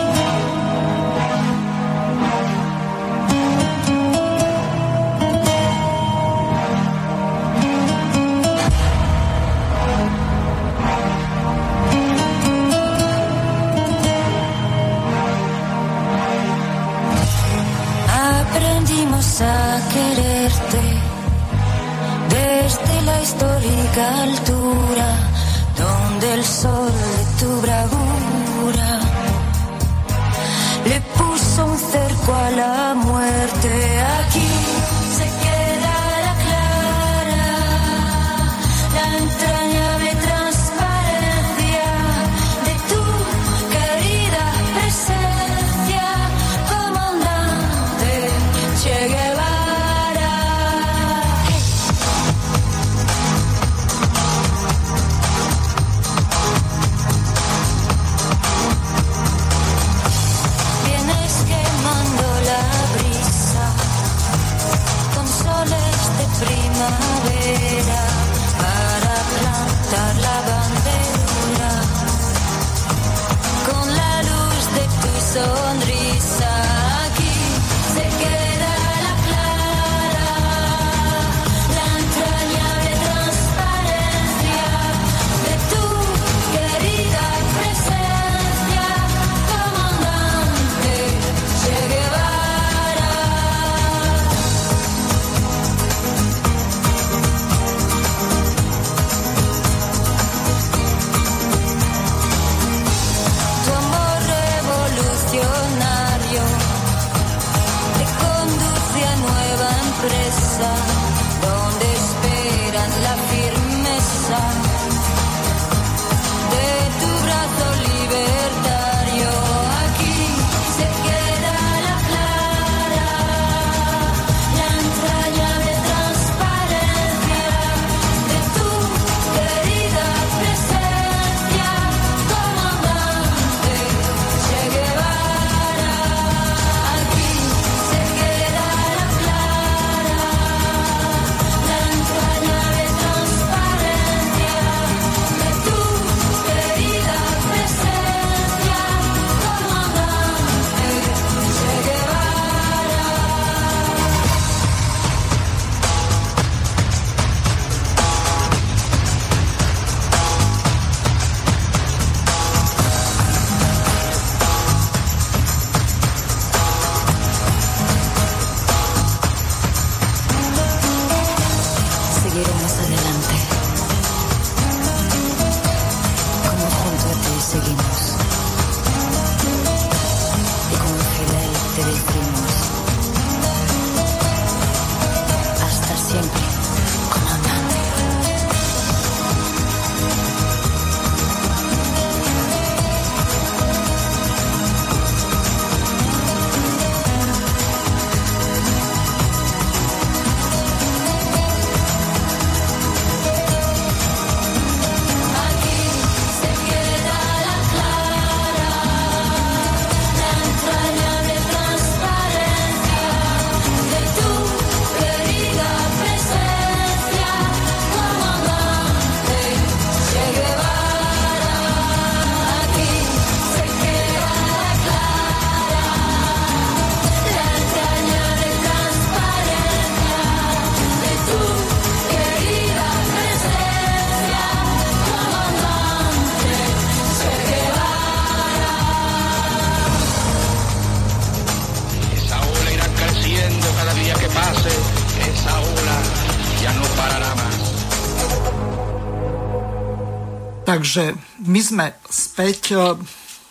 My sme späť. E,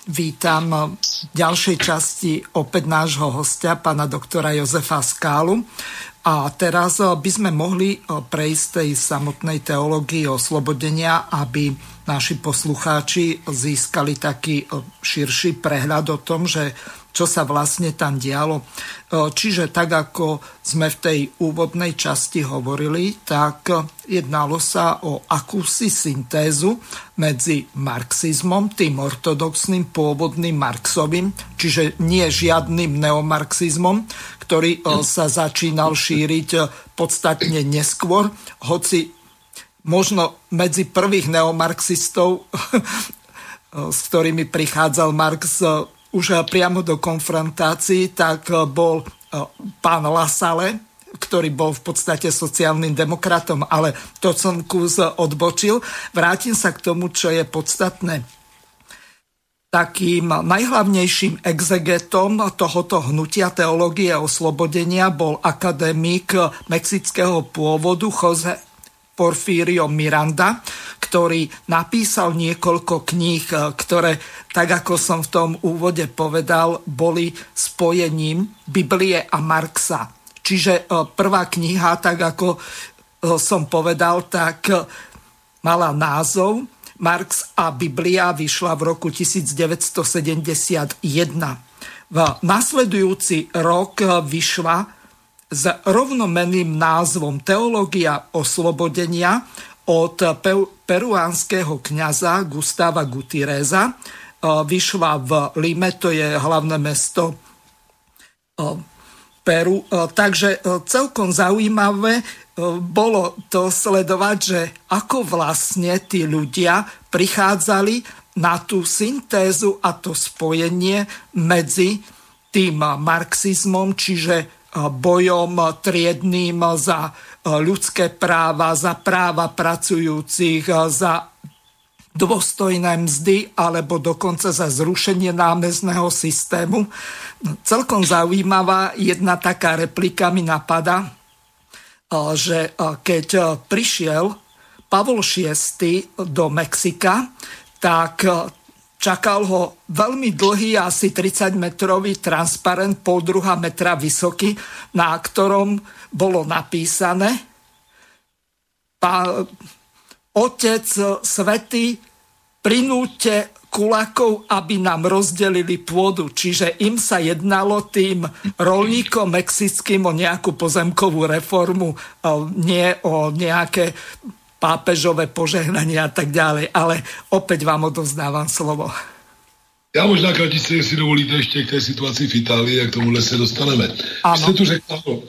vítam v ďalšej časti opäť nášho hostia, pána doktora Jozefa Skálu. A teraz by sme mohli prejsť tej samotnej teológii oslobodenia, aby naši poslucháči získali taký širší prehľad o tom, že čo sa vlastne tam dialo. E, čiže tak, ako sme v tej úvodnej časti hovorili, tak jednalo sa o akúsi syntézu medzi marxizmom, tým ortodoxným pôvodným Marxovým, čiže nie žiadnym neomarxizmom, ktorý e, sa začínal šíriť e, podstatne neskôr, hoci možno medzi prvých neomarxistov, s ktorými prichádzal Marx už eh, priamo do konfrontácií, tak eh, bol eh, pán Lasale, ktorý bol v podstate sociálnym demokratom, ale to som kus odbočil. Vrátim sa k tomu, čo je podstatné. Takým najhlavnejším exegetom tohoto hnutia teológie oslobodenia bol akademik mexického pôvodu Jose Porfirio Miranda, ktorý napísal niekoľko kníh, eh, ktoré, tak ako som v tom úvode povedal, boli spojením Biblie a Marxa. Čiže eh, prvá kniha, tak ako eh, som povedal, tak mala názov Marx a Biblia vyšla v roku 1971. V nasledujúci rok vyšla s rovnomenným názvom Teológia oslobodenia od peruánskeho kňaza Gustava Gutierreza. E, vyšla v Lime, to je hlavné mesto e, Peru. E, takže celkom zaujímavé bolo to sledovať, že ako vlastne tí ľudia prichádzali na tú syntézu a to spojenie medzi tým marxizmom, čiže bojom triedným za ľudské práva, za práva pracujúcich, za dôstojné mzdy alebo dokonca za zrušenie námezného systému. Celkom zaujímavá jedna taká replika mi napadá, že keď prišiel Pavol VI do Mexika, tak Čakal ho veľmi dlhý, asi 30-metrový transparent, pol druhá metra vysoký, na ktorom bolo napísané Pán, Otec Svetý, prinúte kulakov, aby nám rozdelili pôdu. Čiže im sa jednalo tým rolníkom mexickým o nejakú pozemkovú reformu, nie o nejaké pápežové požehnanie a tak ďalej. Ale opäť vám odovzdávam slovo. Já možná kratice, jestli dovolíte, ještě k té situaci v Itálii a k tomuhle se dostaneme. Ano. Jste tu řekl, ano,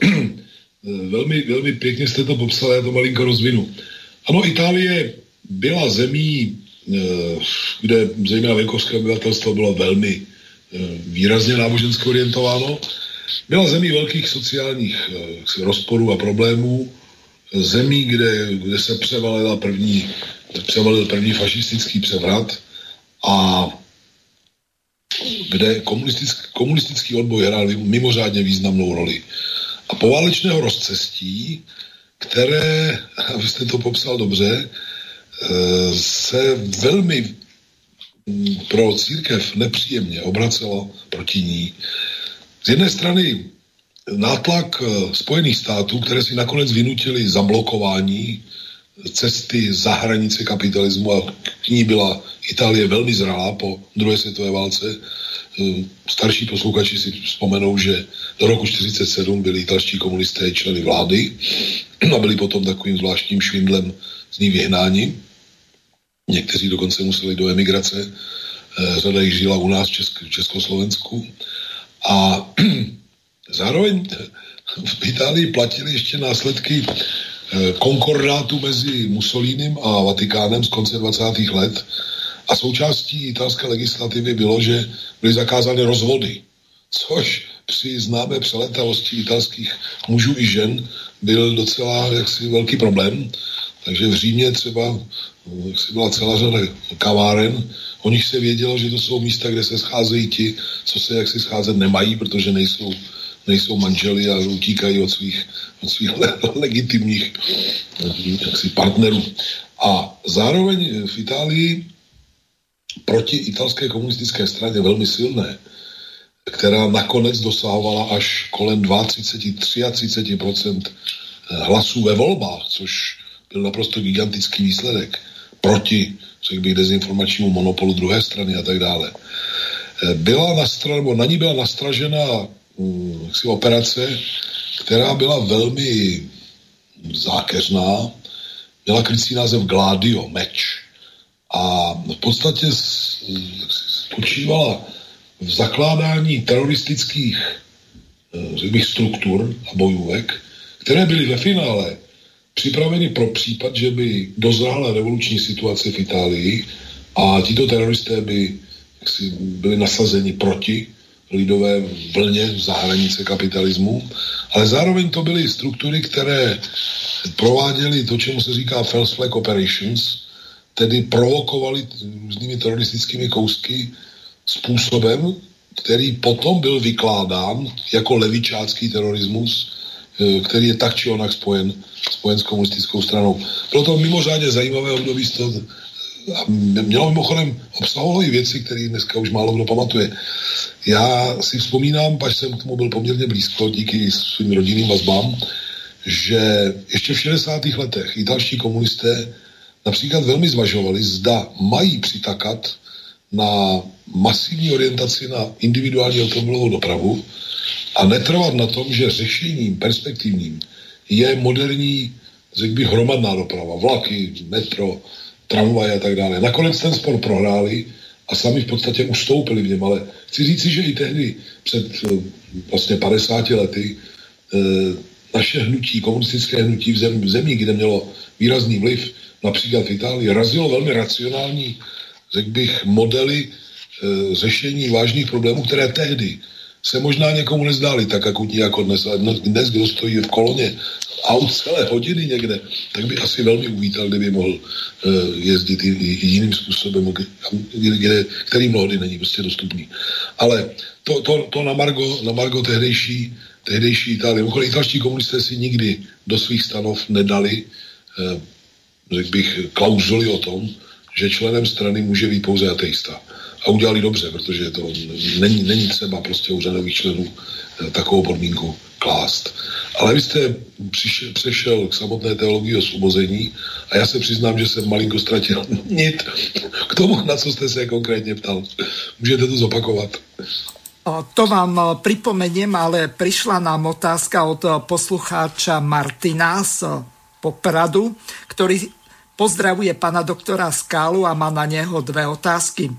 velmi, velmi pěkně jste to popsal, já to malinko rozvinu. Ano, Itálie byla zemí, eh, kde zejména venkovské obyvatelstvo bylo velmi eh, výrazně nábožensky orientováno. Byla zemí velkých sociálních eh, rozporů a problémů, zemí, kde, kde se převalila první, převalil první fašistický převrat a kde komunistický, komunistický odboj hrál mimořádně významnou roli. A poválečného rozcestí, které, vy jste to popsal dobře, eh, se velmi mm, pro církev nepříjemně obracelo proti ní. Z jedné strany nátlak eh, Spojených států, které si nakonec vynutili zablokování cesty za hranice kapitalismu a k ní byla Itálie velmi zralá po druhé světové válce. Eh, starší posluchači si vzpomenou, že do roku 1947 byli italští komunisté členy vlády a byli potom takovým zvláštním švindlem z ní vyhnáni. Někteří dokonce museli do emigrace. Eh, řada jich žila u nás v, Česk- v Československu. A Zároveň v Itálii platili ještě následky eh, konkordátu mezi Mussolínem a Vatikánem z konce 20. let a součástí italské legislativy bylo, že byly zakázány rozvody, což při známé přeletavosti italských mužů i žen byl docela jaksi velký problém. Takže v Římě třeba eh, jaksi byla celá řada kaváren, o nich se vědělo, že to jsou místa, kde se scházejí ti, co se jaksi scházet nemají, protože nejsou nejsou manželi a utíkají od svých, od svých le, legitimních jaksi partnerů. A zároveň v Itálii proti italské komunistické straně velmi silné, která nakonec dosahovala až kolem 32-33% hlasů ve volbách, což byl naprosto gigantický výsledek proti, řekl bych, dezinformačnímu monopolu druhé strany a tak dále. Byla nastra, nebo na ní byla nastražena hm, si operace, která byla velmi zákeřná, měla krycí název Gladio, meč. A v podstatě spočívala v zakládání teroristických eh, bych, struktur a bojůvek, které byly ve finále připraveny pro případ, že by dozrála revoluční situace v Itálii a tito teroristé by jaksi, byli nasazeni proti lidové vlně za hranice kapitalismu, ale zároveň to byly struktury, které prováděly to, čemu se říká false flag operations, tedy provokovali různými teroristickými kousky způsobem, který potom byl vykládán jako levičácký terorismus, eh, který je tak či onak spojen, spojen s komunistickou stranou. Bylo to mimořádně zajímavé období a mělo mimochodem obsahovalo i věci, které dneska už málo kdo pamatuje. Já si vzpomínám, pač jsem k tomu byl poměrně blízko díky svým rodinným vazbám, že ještě v 60. letech italští komunisté například velmi zvažovali, zda mají přitakat na masivní orientaci na individuální automobilovou dopravu a netrvat na tom, že řešením perspektivním je moderní, řekl bych, hromadná doprava, vlaky, metro, tramvaj a tak dále. Nakonec ten spor prohráli a sami v podstatě ustoupili v něm, ale chci říci, že i tehdy před eh, vlastně 50 lety e, naše hnutí, komunistické hnutí v zemi, v zemi, kde mělo výrazný vliv, například v Itálii, razilo velmi racionální, řekl bych, modely e, řešení vážných problémů, které tehdy se možná někomu nezdály tak akutní jako dnes, ale dnes, kdo stojí v koloně aut celé hodiny někde, tak by asi velmi uvítal, kdyby mohl uh, jezdit jiným způsobem, kde, který mnohdy není prostě dostupný. Ale to, to, to na Margo, na Margo tehdejší, tehdejší Itálie. Italští komunisté si nikdy do svých stanov nedali, uh, řekl bych, klauzuly o tom, že členem strany může být pouze ateista. A udělali dobře, protože to není, není třeba prostě u řadových členů eh, takovou podmínku klást. Ale vy jste přišel, přešel k samotné teologii osvobození a já se přiznám, že jsem malinko ztratil nit k tomu, na co jste se konkrétně ptal. Můžete to zopakovat? To vám pripomeniem, ale prišla nám otázka od poslucháča Martina z Popradu, ktorý pozdravuje pana doktora Skálu a má na neho dve otázky.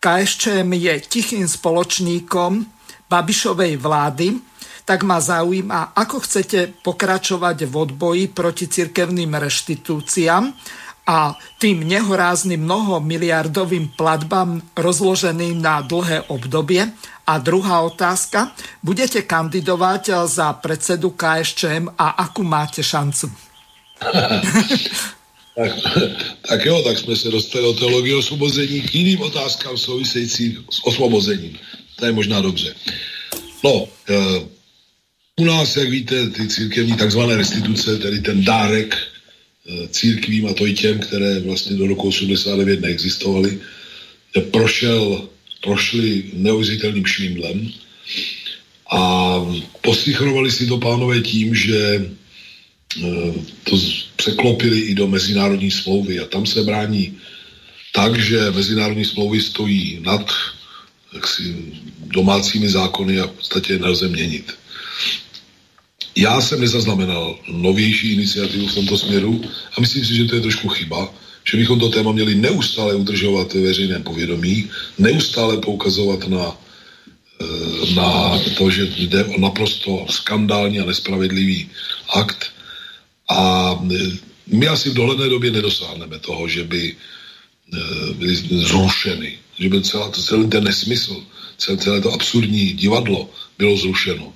KSČM je tichým spoločníkom Babišovej vlády, tak ma zaujíma, ako chcete pokračovať v odboji proti cirkevným reštitúciám a tým nehoráznym mnohomiliardovým platbám rozloženým na dlhé obdobie. A druhá otázka, budete kandidovať za predsedu KSČM a akú máte šancu? Tak, tak jo, tak jsme se dostali od teologie osvobození k jiným otázkám souvisejícím s osvobozením. To je možná dobře. No, e, u nás, jak víte, ty církevní takzvané restituce, tedy ten dárek e, církvím a to i těm, které vlastně do roku 89 neexistovaly, prošel, prošli neuvěřitelným švindlem a poslychrovali si to pánové tím, že Eh, to překlopili i do mezinárodní smlouvy a tam se brání tak, že mezinárodní smlouvy stojí nad jaksi, domácími zákony a v podstatě nelze měnit. Já jsem nezaznamenal novější iniciativu v tomto směru a myslím si, že to je trošku chyba, že bychom to téma měli neustále udržovat ve veřejném povědomí, neustále poukazovat na, eh, na to, že jde o naprosto skandální a nespravedlivý akt, a e, my asi v dohledné době nedosáhneme toho, že by e, byly zrušeny, že by celá, celý ten nesmysl, celé, celé to absurdní divadlo bylo zrušeno.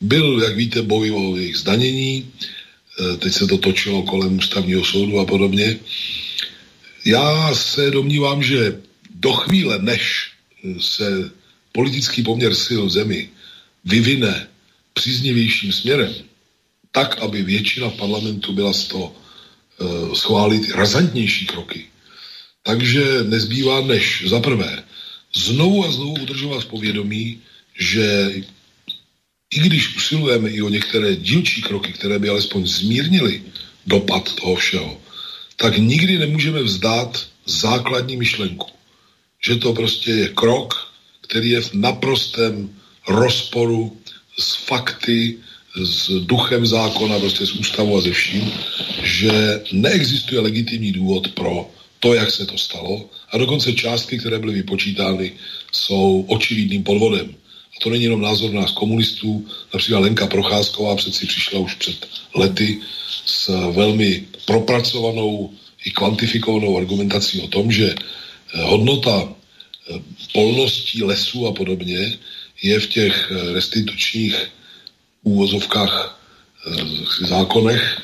Byl, jak víte, boj o jejich zdanění, e, teď se to točilo kolem ústavního soudu a podobně. Já se domnívám, že do chvíle, než se politický poměr sil v zemi vyvine příznivějším směrem, tak, aby většina parlamentu byla z toho schválit razantnější kroky. Takže nezbývá než za prvé znovu a znovu udržovat povědomí, že i když usilujeme i o některé dílčí kroky, které by alespoň zmírnily dopad toho všeho, tak nikdy nemůžeme vzdát základní myšlenku. Že to prostě je krok, který je v naprostém rozporu s fakty, s duchem zákona, prostě s ústavou a ze vším, že neexistuje legitimní důvod pro to, jak se to stalo. A dokonce částky, které byly vypočítány, jsou očividným podvodem. A to není jenom názor nás komunistů. Například Lenka Procházková přeci přišla už před lety s velmi propracovanou i kvantifikovanou argumentací o tom, že eh, hodnota eh, polností lesů a podobně je v těch eh, restitučních úvozovkách zákonech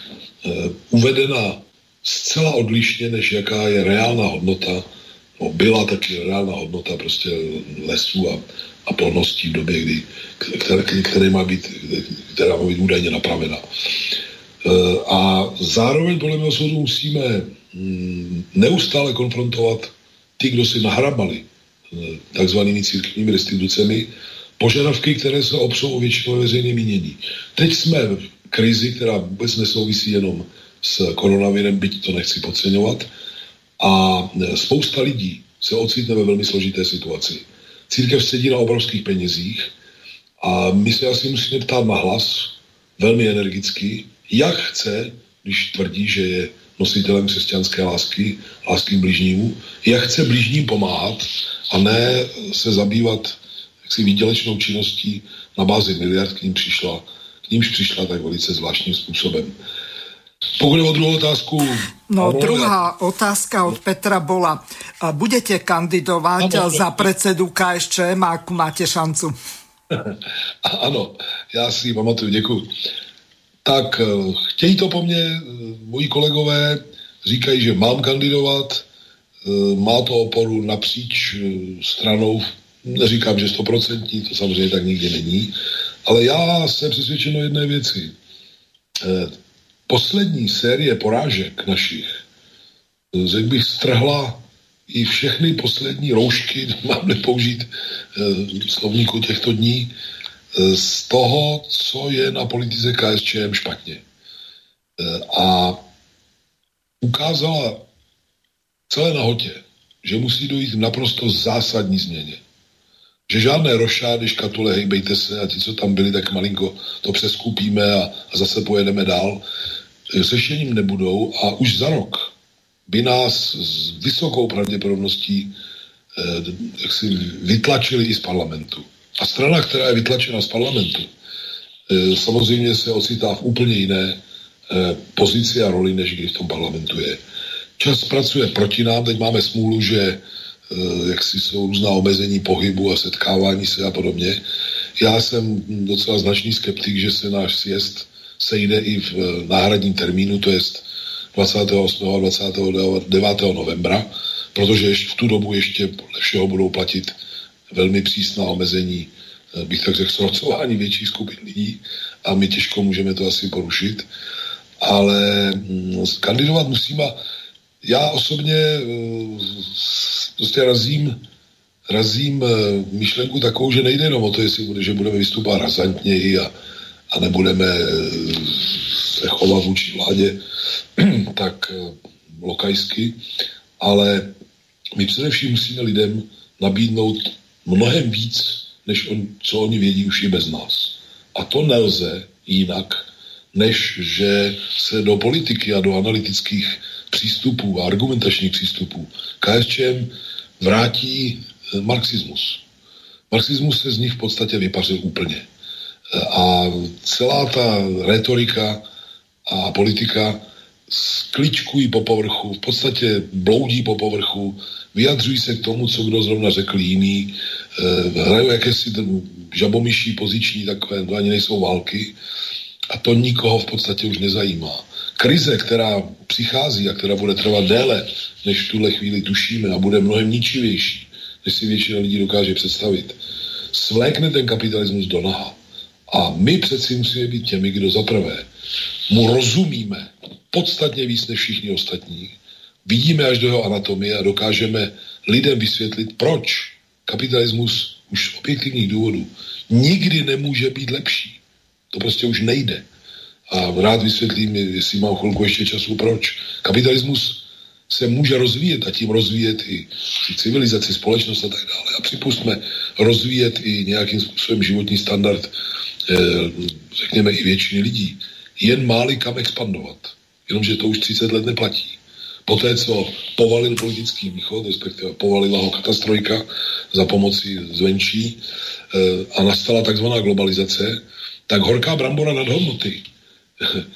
uvedena zcela odlišně, než jaká je reálná hodnota, no byla taky reálná hodnota prostě lesů a, a polností v době, kdy, které, které má být, která má být údajně napravena. A zároveň podle mého soudu musíme Mm, neustále konfrontovat ty, kdo si nahrabali eh, takzvanými církevními restitucemi, požadavky, které se obsou o většinové veřejné mínění. Teď jsme v krizi, která vůbec nesouvisí jenom s koronavirem, byť to nechci podceňovat, a spousta lidí se ocitne ve velmi složité situaci. Církev sedí na obrovských penězích a my se asi musíme ptát na hlas, velmi energicky, jak chce, když tvrdí, že je nositelem křesťanské lásky, lásky k bližnímu, jak chce bližním pomáhat a ne se zabývat jaksi výdělečnou činností na bázi miliard, k ním přišla, k nímž přišla tak velice zvláštním způsobem. Pokud o druhou otázku... No, druhá otázka od Petra bola. Budete kandidovat ano, za predsedu KSČM, ak máte šancu? ano, já si ji pamatuju, děkuji tak eh, chtějí to po mně, eh, moji kolegové říkají, že mám kandidovat, eh, má to oporu napříč stranou, neříkám, že stoprocentní, to samozřejmě tak nikdy není, ale já jsem přesvědčen o jedné věci. Poslední série porážek našich, řekl bych, strhla i všechny poslední roušky, mám nepoužít slovníku těchto dní, z toho, co je na politice KSČM špatně. A ukázala celé nahotě, že musí dojít naprosto zásadní změně. Že žádné rošády, škatule, hejbejte se a ti, co tam byli, tak malinko to přeskupíme a, a zase pojedeme dál. Sešením nebudou a už za rok by nás s vysokou pravděpodobností eh, si vytlačili i z parlamentu. A strana, která je vytlačena z parlamentu, e, samozřejmě se ocitá v úplně jiné e, pozici a roli, než když v tom parlamentu je. Čas pracuje proti nám, teď máme smůlu, že e, jak si jsou různá omezení pohybu a setkávání se a podobně. Já jsem docela značný skeptik, že se náš sjezd sejde i v náhradním termínu, to je 28. a 29. novembra, protože v tu dobu ještě podle všeho budou platit velmi přísná omezení, eh, bych tak řekl, srocování větších skupin lidí a my těžko můžeme to asi porušit. Ale mm, kandidovat musíme. Já osobně eh, prostě razím, razím eh, myšlenku takovou, že nejde jenom o to, jestli bude, že budeme vystupovat razantněji a, a nebudeme se chovat vůči vládě tak lokajsky, ale my především musíme lidem nabídnout mnohem víc, než on, co oni vědí už i bez nás. A to nelze jinak, než že se do politiky a do analytických přístupů a argumentačních přístupů KSČM vrátí eh, marxismus. Marxismus se z nich v podstatě vypařil úplně. Eh, a celá ta retorika a politika skličkují po povrchu, v podstatě bloudí po povrchu, vyjadřují se k tomu, co kdo zrovna řekl jiný, eh, hrajou jakési žabomyší poziční takové, to ani nejsou války a to nikoho v podstatě už nezajímá. Krize, která přichází a která bude trvat déle, než v tuhle chvíli tušíme a bude mnohem ničivější, než si většina lidí dokáže představit, svlékne ten kapitalismus do naha. A my přeci musíme být těmi, kdo zaprvé mu rozumíme, podstatně víc než všichni ostatní. Vidíme až do jeho anatomie a dokážeme lidem vysvětlit, proč kapitalismus už z objektivních důvodů nikdy nemůže být lepší. To prostě už nejde. A rád vysvětlím, jestli mám chvilku ještě času, proč. Kapitalismus se může rozvíjet a tím rozvíjet i, civilizaci, společnost a tak dále. A připustme rozvíjet i nějakým způsobem životní standard, eh, řekněme i většiny lidí. Jen máli kam expandovat. Jenomže to už 30 let neplatí. Poté, co povalil politický východ, respektive povalila ho katastrojka za pomoci zvenčí eh, a nastala takzvaná globalizace, tak horká brambora nad hodnoty,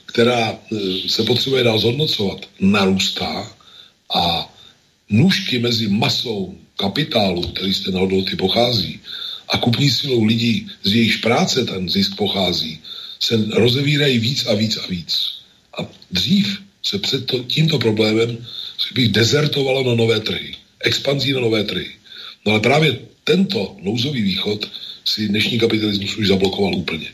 která eh, se potřebuje dál zhodnocovat, narůstá a nůžky mezi masou kapitálu, který z té hodnoty pochází, a kupní silou lidí, z jejichž práce ten zisk pochází, se rozevírají víc a víc a víc. A dřív se před to, tímto problémem bych dezertovalo na nové trhy, expanzí na nové trhy. No ale právě tento nouzový východ si dnešní kapitalismus už zablokoval úplně.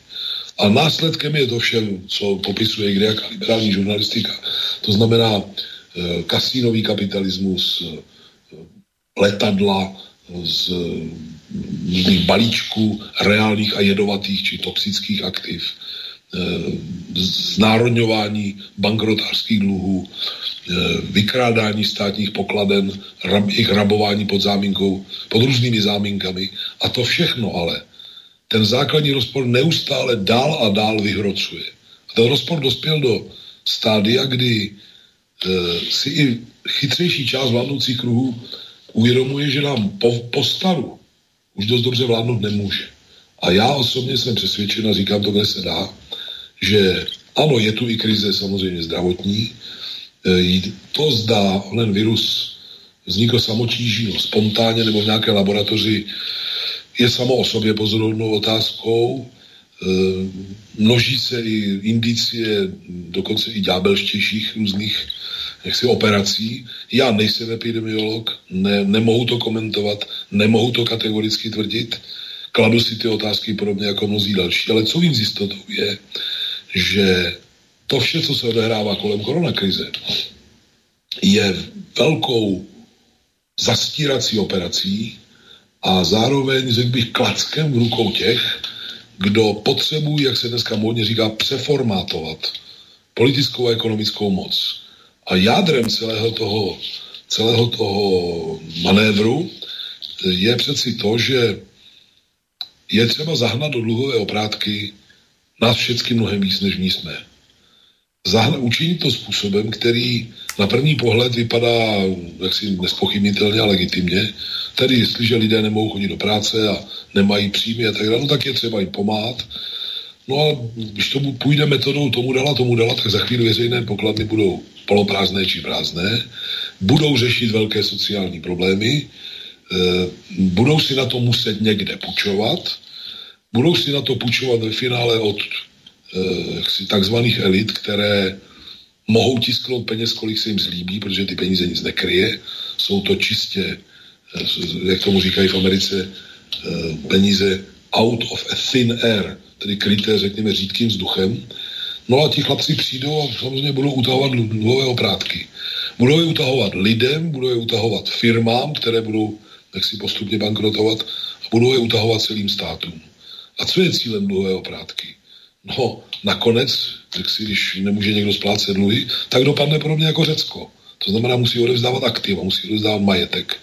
A následkem je to vše, co popisuje nějaká liberální žurnalistika. To znamená e, kasínový kapitalismus, e, letadla z e, balíčků reálných a jedovatých či toxických aktiv, Eh, znárodňování bankrotářských dluhů, eh, vykrádání státních pokladen, jejich rabování pod záminkou, pod různými záminkami. A to všechno ale ten základní rozpor neustále dál a dál vyhrocuje. A ten rozpor dospěl do stádia, kdy e, si i chytřejší část vládnoucích kruhů uvědomuje, že nám po, po staru už dost dobře vládnout nemůže. A já osobně jsem přesvědčen a říkám to, kde se dá, že ano, je tu i krize samozřejmě zdravotní. E, to zdá, onen virus vznikl samotíží, spontánně nebo v nějaké laboratoři, je samo o sobě pozorovnou otázkou. E, množí se i indicie, dokonce i ďábelštějších různých jaksi operací. Já nejsem epidemiolog, ne, nemohu to komentovat, nemohu to kategoricky tvrdit, kladu si ty otázky podobně jako mnozí další, ale co vím z jistotou je, že to vše, co se odehrává kolem koronakrize, je velkou zastírací operací a zároveň, řekl bych, klackem v rukou těch, kdo potřebují, jak se dneska módně říká, přeformátovat politickou a ekonomickou moc. A jádrem celého toho, celého toho manévru je přeci to, že je třeba zahnat do dluhové oprátky nás všechny mnohem víc, než my jsme. Zahna, učinit to způsobem, který na první pohled vypadá jaksi nespochybnitelně a legitimně. Tedy jestliže lidé nemohou chodit do práce a nemají příjmy a tak dále, no tak je třeba jim pomáhat. No a když tomu půjde metodou tomu dala, tomu dala, tak za chvíli veřejné pokladny budou poloprázdné či prázdné, budou řešit velké sociální problémy, e, budou si na to muset někde půjčovat, budou si na to půjčovat ve finále od e, takzvaných elit, které mohou tisknout peněz, kolik se jim zlíbí, protože ty peníze nic nekryje. Jsou to čistě, e, jak tomu říkají v Americe, e, peníze out of a thin air, tedy kryté, řekněme, řídkým vzduchem. No a ti chlapci přijdou a samozřejmě budou utahovat dluhové oprátky. Budou je utahovat lidem, budou je utahovat firmám, které budou jak si postupně bankrotovat a budou je utahovat celým státům. A co je cílem dluhové oprátky? No, nakonec, tak si, když nemůže někdo splácet dluhy, tak dopadne podobně jako Řecko. To znamená, musí odevzdávat aktiva, musí odevzdávat majetek.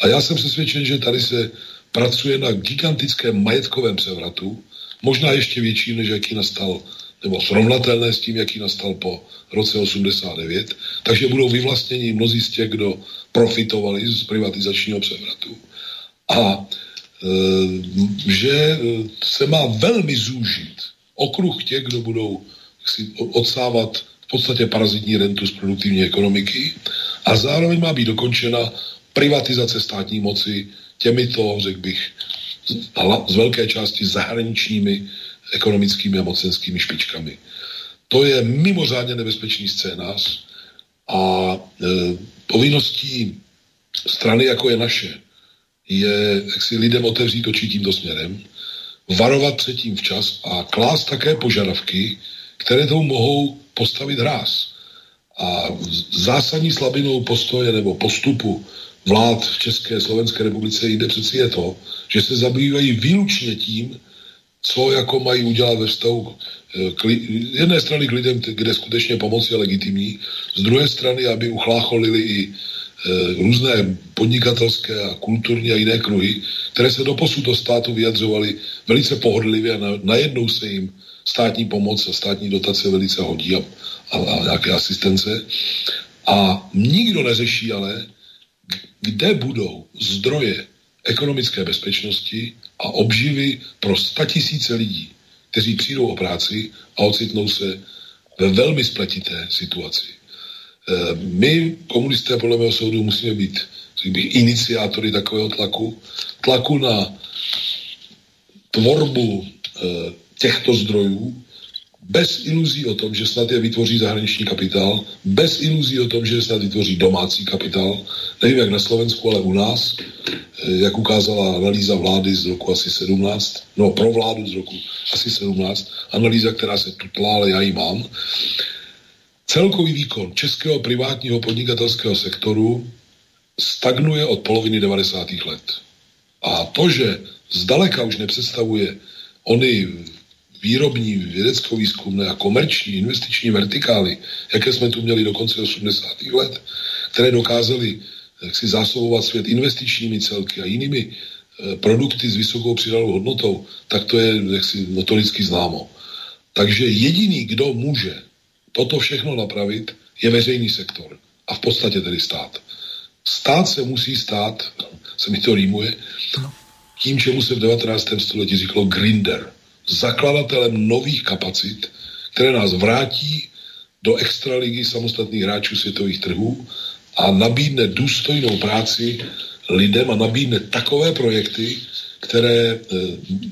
A já jsem přesvědčen, že tady se pracuje na gigantickém majetkovém převratu, možná ještě větší, než jaký nastal, nebo srovnatelné s tím, jaký nastal po roce 89. Takže budou vyvlastněni mnozí z těch, kdo profitovali z privatizačního převratu. A Eh, že eh, se má velmi zúžit okruh těch, kdo budou si odsávat v podstatě parazitní rentu z produktivní ekonomiky a zároveň má být dokončena privatizace státní moci těmito, řekl bych, z velké části zahraničními ekonomickými a mocenskými špičkami. To je mimořádně nebezpečný scénář a e, povinností strany, jako je naše, je, jak si lidem otevřít oči tímto směrem, varovat předtím včas a klást také požadavky, které tomu mohou postavit hráz. A zásadní slabinou postoje nebo postupu vlád v České Slovenské republice jde přeci je to, že se zabývají výlučně tím, co jako mají udělat ve vztahu k li, jedné strany k lidem, kde skutečně pomoc je legitimní, z druhé strany, aby uchlácholili i různé podnikatelské a kulturní a jiné kruhy, které se do posud do státu vyjadřovaly velice pohodlivě a na, najednou se jim státní pomoc a státní dotace velice hodí a, a, a nějaké asistence. A nikdo neřeší ale, kde budou zdroje ekonomické bezpečnosti a obživy pro tisíce lidí, kteří přijdou o práci a ocitnou se ve velmi spletité situaci. Eh, my, komunisté, podle mého soudu, musíme být bych, iniciátory takového tlaku, tlaku na tvorbu eh, těchto zdrojů, bez iluzí o tom, že snad je vytvoří zahraniční kapitál, bez iluzí o tom, že snad vytvoří domácí kapitál, nevím jak na Slovensku, ale u nás, eh, jak ukázala analýza vlády z roku asi 17, no pro vládu z roku asi 17, analýza, která se tutlá, ale já ji mám, celkový výkon českého privátního podnikatelského sektoru stagnuje od poloviny 90. let. A to, že zdaleka už nepředstavuje ony výrobní, vědecko-výzkumné a komerční investiční vertikály, jaké jsme tu měli do konce 80. let, které dokázaly si zásobovat svět investičními celky a jinými e, produkty s vysokou přidanou hodnotou, tak to je jaksi notoricky známo. Takže jediný, kdo může toto všechno napravit, je veřejný sektor. A v podstatě tedy stát. Stát se musí stát, se mi to rýmuje, tím, čemu se v 19. století říkalo grinder zakladatelem nových kapacit, které nás vrátí do extraligy samostatných hráčů světových trhů a nabídne důstojnou práci lidem a nabídne takové projekty, které e,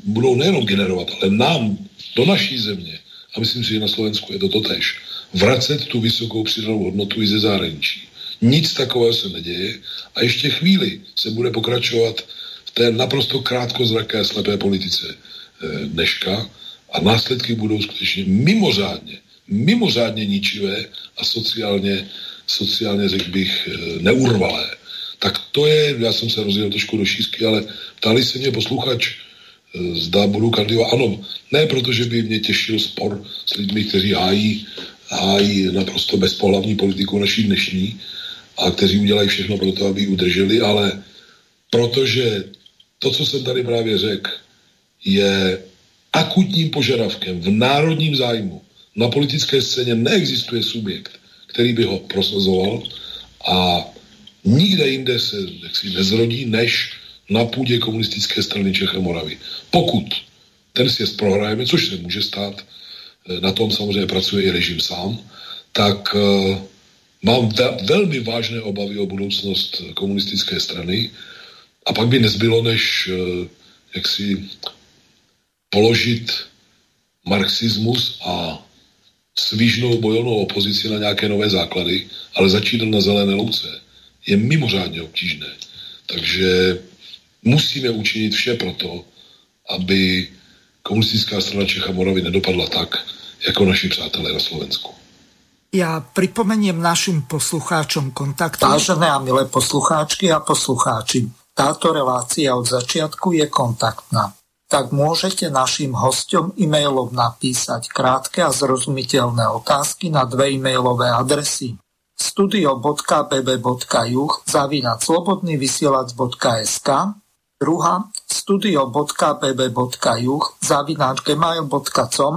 budou nejenom generovat, ale nám, do naší země, a myslím si, že na Slovensku je to totéž, vracet tu vysokou přidanou hodnotu i ze zahraničí. Nic takového se neděje a ještě chvíli se bude pokračovat v té naprosto krátkozraké slepé politice Eh, dneška a následky budou skutečně mimořádně, mimořádně ničivé a sociálně, sociálně řekl bych, eh, neurvalé. Tak to je, já jsem se rozdělil trošku do šířky, ale ptali se mě posluchač, eh, zda budu kandidovat. Ano, ne proto, že by mě těšil spor s lidmi, kteří hájí, hájí naprosto bezpohlavní politiku naší dnešní a kteří udělají všechno pro to, aby ji udrželi, ale protože to, co jsem tady právě řekl, je akutním požadavkem v národním zájmu. Na politické scéně neexistuje subjekt, který by ho prosazoval a nikde jinde se jaksi nezrodí, než na půdě komunistické strany Čech a Moravy. Pokud ten sjezd prohrajeme, což se může stát, na tom samozřejmě pracuje i režim sám, tak uh, mám ve- velmi vážné obavy o budoucnost komunistické strany a pak by nezbylo, než uh, jaksi položit marxismus a svížnou bojovnou opozici na nějaké nové základy, ale začít na zelené louce je mimořádně obtížné. Takže musíme učinit vše proto, aby komunistická strana Čecha Moravy nedopadla tak, jako naši přátelé na Slovensku. Ja pripomeniem našim poslucháčom kontakt. Vážené a milé poslucháčky a poslucháči, táto relácia od začiatku je kontaktná tak môžete našim hostom e-mailom napísať krátke a zrozumiteľné otázky na dve e-mailové adresy studio.bb.juh zavinať slobodnyvysielac.sk druhá studio.bb.juh zavinať gmail.com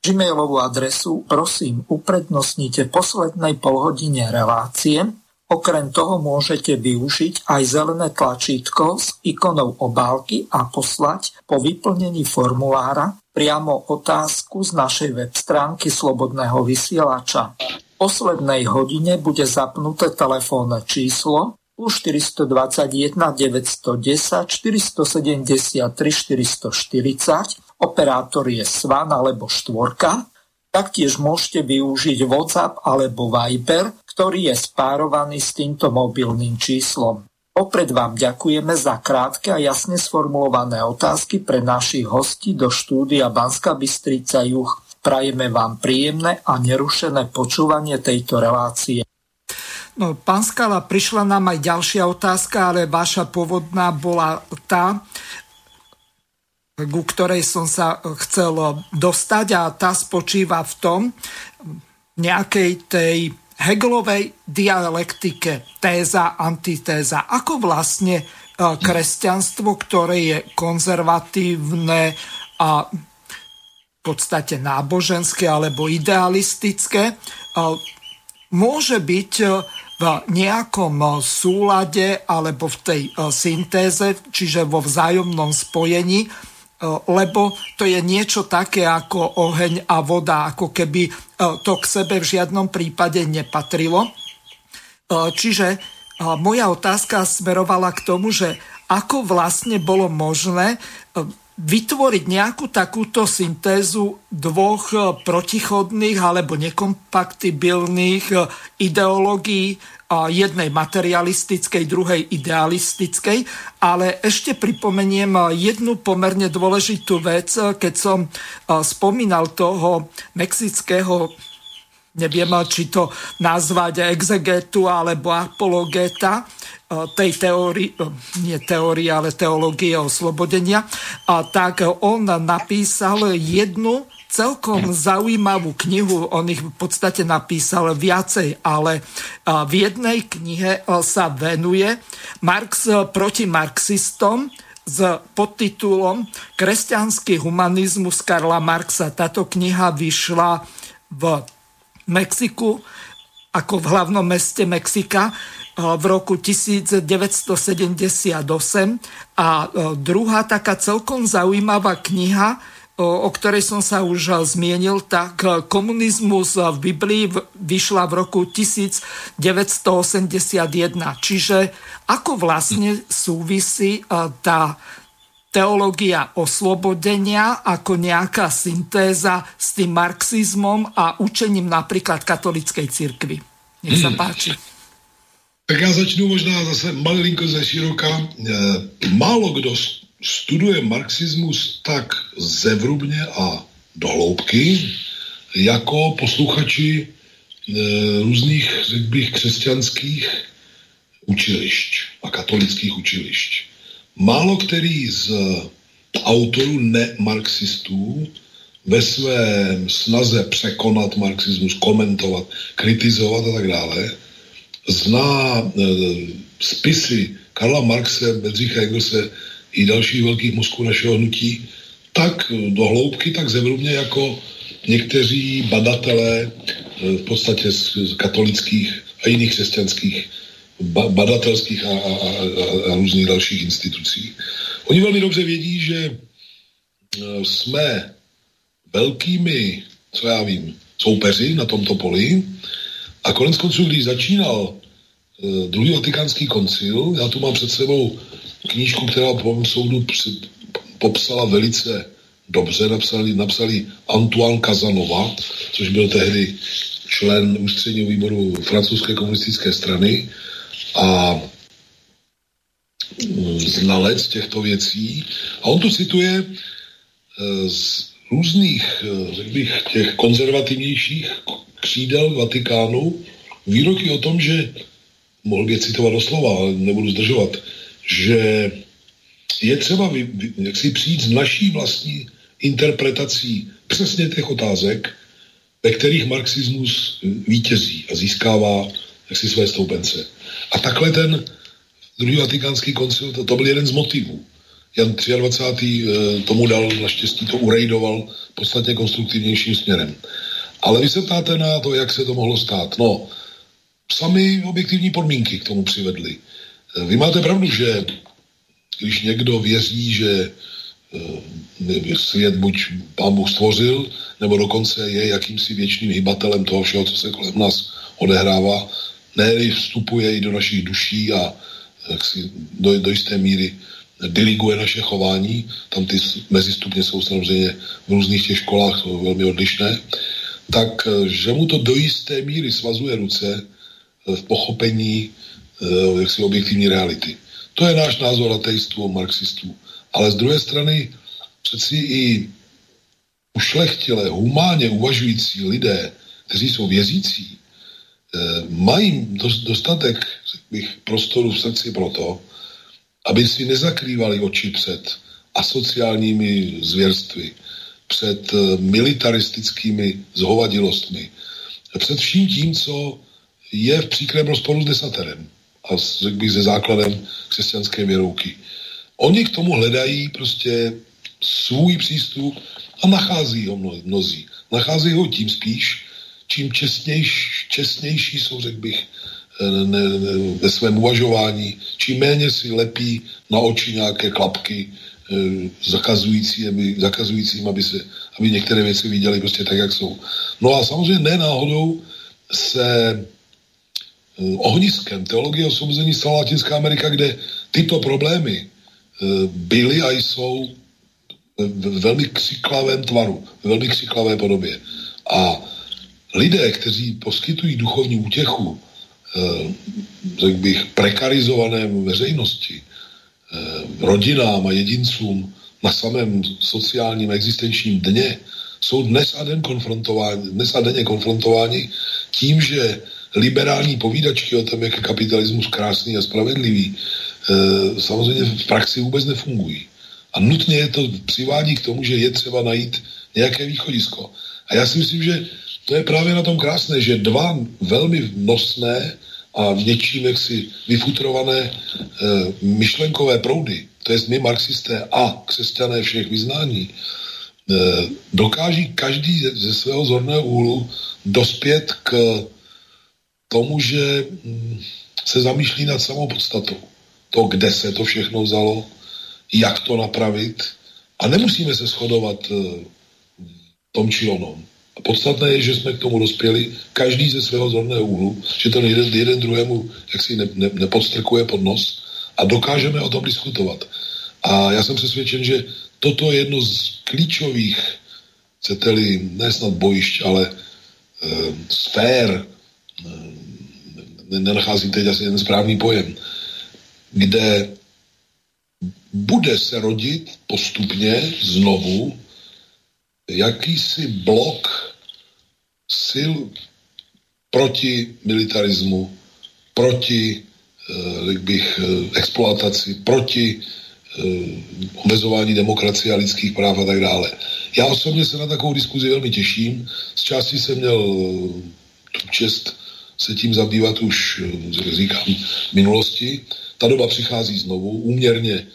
Gmailovú adresu prosím uprednostnite poslednej polhodine relácie Okrem toho môžete využiť aj zelené tlačítko s ikonou obálky a poslať po vyplnení formulára priamo otázku z našej web stránky Slobodného vysielača. V poslednej hodine bude zapnuté telefónne číslo plus 421 910 473 440, operátor je Svan alebo Štvorka, taktiež môžete využiť WhatsApp alebo Viber, ktorý je spárovaný s týmto mobilným číslom. Opred vám ďakujeme za krátke a jasne sformulované otázky pre našich hostí do štúdia Banska Bystrica Juch. Prajeme vám príjemné a nerušené počúvanie tejto relácie. No, pán Skala, prišla nám aj ďalšia otázka, ale vaša pôvodná bola tá, ku ktorej som sa chcel dostať a tá spočíva v tom, nejakej tej Hegelovej dialektike, téza, antitéza. Ako vlastne e, kresťanstvo, ktoré je konzervatívne a v podstate náboženské alebo idealistické, e, môže byť e, v nejakom súlade alebo v tej syntéze, čiže vo vzájomnom spojení lebo to je niečo také ako oheň a voda, ako keby to k sebe v žiadnom prípade nepatrilo. Čiže moja otázka smerovala k tomu, že ako vlastne bolo možné vytvoriť nejakú takúto syntézu dvoch protichodných alebo nekompatibilných ideológií jednej materialistickej, druhej idealistickej, ale ešte pripomeniem jednu pomerne dôležitú vec, keď som spomínal toho mexického neviem, či to nazvať exegetu alebo apologeta tej teórie, nie teórie, ale teológie oslobodenia, tak on napísal jednu celkom zaujímavú knihu, on ich v podstate napísal viacej, ale v jednej knihe sa venuje Marx proti marxistom s podtitulom Kresťanský humanizmus Karla Marxa. Táto kniha vyšla v Mexiku ako v hlavnom meste Mexika v roku 1978 a druhá taká celkom zaujímavá kniha o ktorej som sa už zmienil, tak komunizmus v Biblii vyšla v roku 1981. Čiže ako vlastne súvisí tá teológia oslobodenia ako nejaká syntéza s tým marxizmom a učením napríklad katolickej cirkvi. Nech sa páči. Tak já začnu možná zase malinko ze široka. E, málo kdo studuje marxismus tak zevrubně a dohloubky, jako posluchači e, různých, řekl bych, křesťanských učilišť a katolických učilišť. Málo který z autorů nemarxistů ve své snaze překonat marxismus, komentovat, kritizovat a tak dále, zná e, spisy Karla Marxe, Bedřicha Engelse, i dalších velkých mozků našeho hnutí, tak do hloubky, tak zevrubně jako někteří badatelé eh, v podstatě z katolických a jiných křesťanských badatelských a, a, a, a různých dalších institucí. Oni velmi dobře vědí, že eh, jsme velkými, co já vím, soupeři na tomto poli a konec konců, když začínal eh, druhý vatikánský koncil, já tu mám před sebou knížku, která po mém soudu popsala velice dobře, napsali, napsali Antoine Kazanova, což byl tehdy člen ústředního výboru francouzské komunistické strany a mm, znalec těchto věcí. A on tu cituje e, z různých, e, řekl bych, těch konzervativnějších křídel Vatikánu výroky o tom, že mohl by je citovat doslova, ale nebudu zdržovat, že je třeba vy, vy, jak si přijít s naší vlastní interpretací přesně těch otázek, ve kterých marxismus vítězí a získává jaksi své stoupence. A takhle ten druhý vatikánský koncil, to, to byl jeden z motivů. Jan 23. Eh, tomu dal, naštěstí to urejdoval podstatně konstruktivnějším směrem. Ale vy se ptáte na to, jak se to mohlo stát. No, sami objektivní podmínky k tomu přivedly. Vy máte pravdu, že když někdo věří, že eh, svět buď pán Bůh stvořil, nebo dokonce je jakýmsi věčným hybatelem toho všeho, co se kolem nás odehrává, ne vstupuje i do našich duší a do, do jisté míry diriguje naše chování, tam ty mezistupně jsou samozřejmě v různých těch školách velmi odlišné, tak eh, že mu to do jisté míry svazuje ruce eh, v pochopení Eh, jaksi objektivní reality. To je náš názor ateistů marxistů. Ale z druhé strany přeci i ušlechtilé, humánně uvažující lidé, kteří jsou věřící, mají dostatek bych, prostoru v srdci pro to, aby si nezakrývali oči před asociálními zvěrstvy, před eh, militaristickými zhovadilostmi, před vším tím, co je v příkrém rozporu s desaterem a řekl bych se základem křesťanské věrouky. Oni k tomu hledají prostě svůj přístup a nachází ho mnozí. Nachází ho tím spíš, čím čestnější, čestnější jsou, řekl bych, ne, ne, ve svém uvažování, čím méně si lepí na oči nějaké klapky, eh, zakazující, aby, zakazujícím, aby, se, aby některé věci viděli prostě tak, jak jsou. No a samozřejmě ne náhodou se eh, ohniskem teologie osvobození stala Latinská Amerika, kde tyto problémy byly a jsou v velmi křiklavém tvaru, v velmi křiklavé podobě. A lidé, kteří poskytují duchovní útěchu, eh, řekl bych, prekarizované veřejnosti, eh, rodinám a jedincům na samém sociálním existenčním dně, jsou dnes a, den konfrontováni, dnes a denně konfrontováni tím, že liberální povídačky o tom, jak je kapitalismus krásný a spravedlivý, eh, samozřejmě v praxi vůbec nefungují. A nutně je to přivádí k tomu, že je třeba najít nějaké východisko. A já si myslím, že to je právě na tom krásné, že dva velmi nosné a něčím jaksi vyfutrované e, myšlenkové proudy, to je my marxisté a křesťané všech vyznání, e, dokáží každý ze, ze svého zorného úhlu dospět k tomu, že mm, se zamýšlí nad samou podstatou. To, kde se to všechno vzalo, jak to napravit a nemusíme se shodovat e, tom či onom. A podstatné je, že jsme k tomu dospěli, každý ze svého zorného úhlu, že ten jeden, jeden druhému jaksi ne, ne, nepodstrkuje pod nos a dokážeme o tom diskutovat. A já jsem přesvědčen, že toto je jedno z klíčových, chcete-li, ne snad bojišť, ale e, sfér, e, nenacházím teď asi jeden správný pojem, kde bude se rodit postupně znovu jakýsi blok sil proti militarismu, proti, eh, bych, eh, exploataci, proti eh, omezování demokracie a lidských práv a tak dále. Já osobně se na takovou diskuzi velmi těším. Z části jsem měl tu čest se tím zabývat už, říkám, v minulosti. Ta doba přichází znovu, úměrně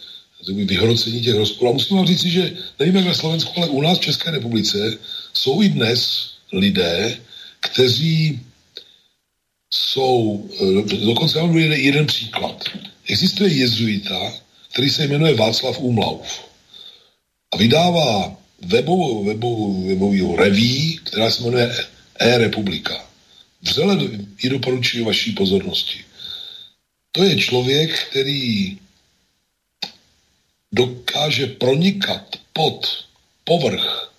vyhrocení těch rozporů. A musím vám říct, že nevím jak na Slovensku, ale u nás v České republice jsou i dnes lidé, kteří jsou, eh, dokonce mám jeden, jeden příklad. Existuje jezuita, který se jmenuje Václav Umlauf a vydává webovou, webovou, webovou reví, která se jmenuje E-republika. Vřele ji doporučuji vaší pozornosti. To je člověk, který dokáže pronikat pod povrch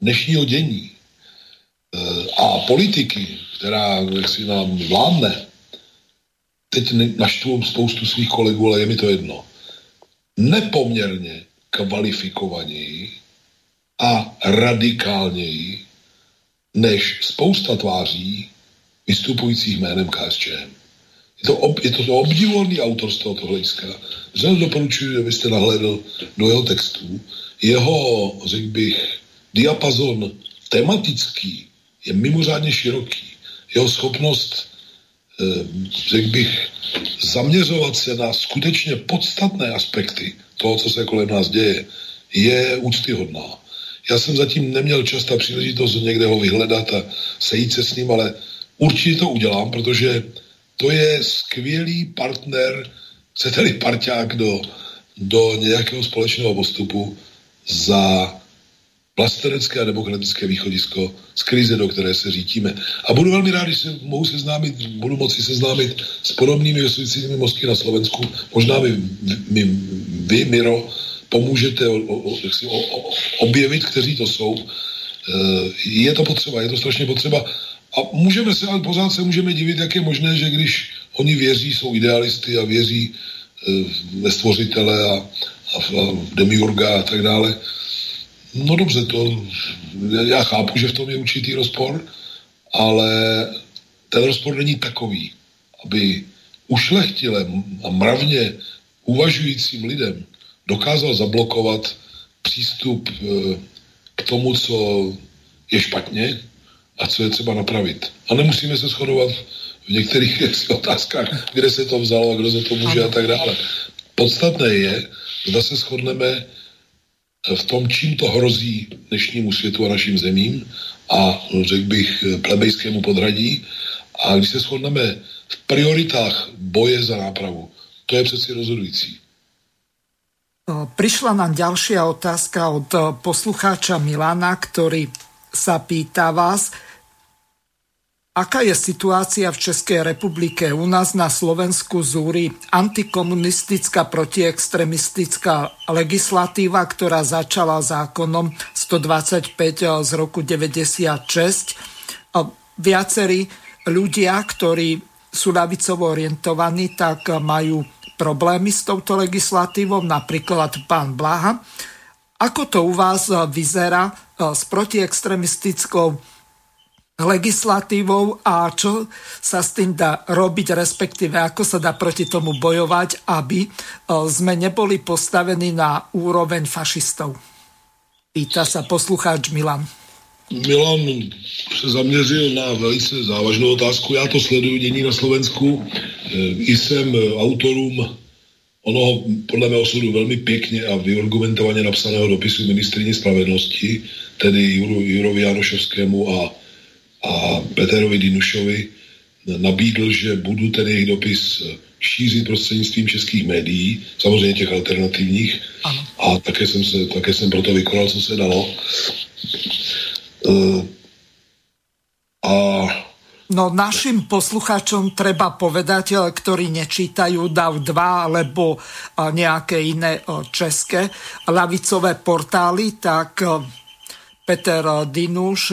dnešního dění a politiky, která si nám vládne, teď naštvou spoustu svých kolegů, ale je mi to jedno, nepoměrně kvalifikovaněji a radikálněji než spousta tváří vystupujících jménem KSČM. Je to, ob, je to, to obdivuhodný autor z tohoto hlediska. Doporučuji, abyste nahlédl do jeho textů. Jeho, řekl bych, diapazon tematický je mimořádně široký. Jeho schopnost, eh, řekl bych, zaměřovat se na skutečně podstatné aspekty toho, co se kolem nás děje, je úctyhodná. Já jsem zatím neměl často příležitost někde ho vyhledat a sejít se s ním, ale určitě to udělám, protože to je skvělý partner, chcete-li parťák do, do nějakého společného postupu za vlastenecké a demokratické východisko z krize, do které se řítíme. A budu velmi rád, když se mohu seznámit, budu moci seznámit s podobnými osujícími mozky na Slovensku. Možná mi, mi vy, Miro, pomůžete o, o, o, o, objevit, kteří to jsou. E, je to potřeba, je to strašně potřeba. A můžeme se, ale pořád se můžeme divit, jak je možné, že když oni věří, jsou idealisty a věří e, ve stvořitele a, a a demiurga a tak dále, No dobře, to já chápu, že v tom je určitý rozpor, ale ten rozpor není takový, aby ušlechtilem a mravně uvažujícím lidem dokázal zablokovat přístup eh, k tomu, co je špatně a co je třeba napravit. A nemusíme se shodovat v některých otázkách, kde se to vzalo a kdo za to může a tak dále. Podstatné je, zda se shodneme v tom, čím to hrozí dnešnímu světu a našim zemím a řekl bych plebejskému podradí. A když se shodneme v prioritách boje za nápravu, to je přeci rozhodující. Prišla nám ďalšia otázka od poslucháča Milana, ktorý sa pýta vás, Aká je situácia v Českej republike? U nás na Slovensku zúri antikomunistická protiextremistická legislatíva, ktorá začala zákonom 125 z roku 96. Viacerí ľudia, ktorí sú lavicovo orientovaní, tak majú problémy s touto legislatívou, napríklad pán Blaha. Ako to u vás vyzerá s protiextremistickou legislatívou a čo sa s tým dá robiť, respektíve ako sa dá proti tomu bojovať, aby e, sme neboli postavení na úroveň fašistov. Pýta sa poslucháč Milan. Milan se zaměřil na velice závažnou otázku. Já to sleduju dění na Slovensku. E, I jsem autorům onoho podle mého soudu velmi pěkně a vyargumentovaně napsaného dopisu ministrině spravedlnosti, tedy Juru, Jurovi Janošovskému a a Peterovi Dinušovi nabídl, že budu ten jejich dopis šířit prostřednictvím českých médií, samozřejmě těch alternativních, ano. a také jsem, se, také jsem proto vykonal, co se dalo. Uh, a No našim poslucháčom treba povedať, e, ktorí nečítajú DAV 2 alebo e, nejaké iné české lavicové portály, tak Peter Dinuš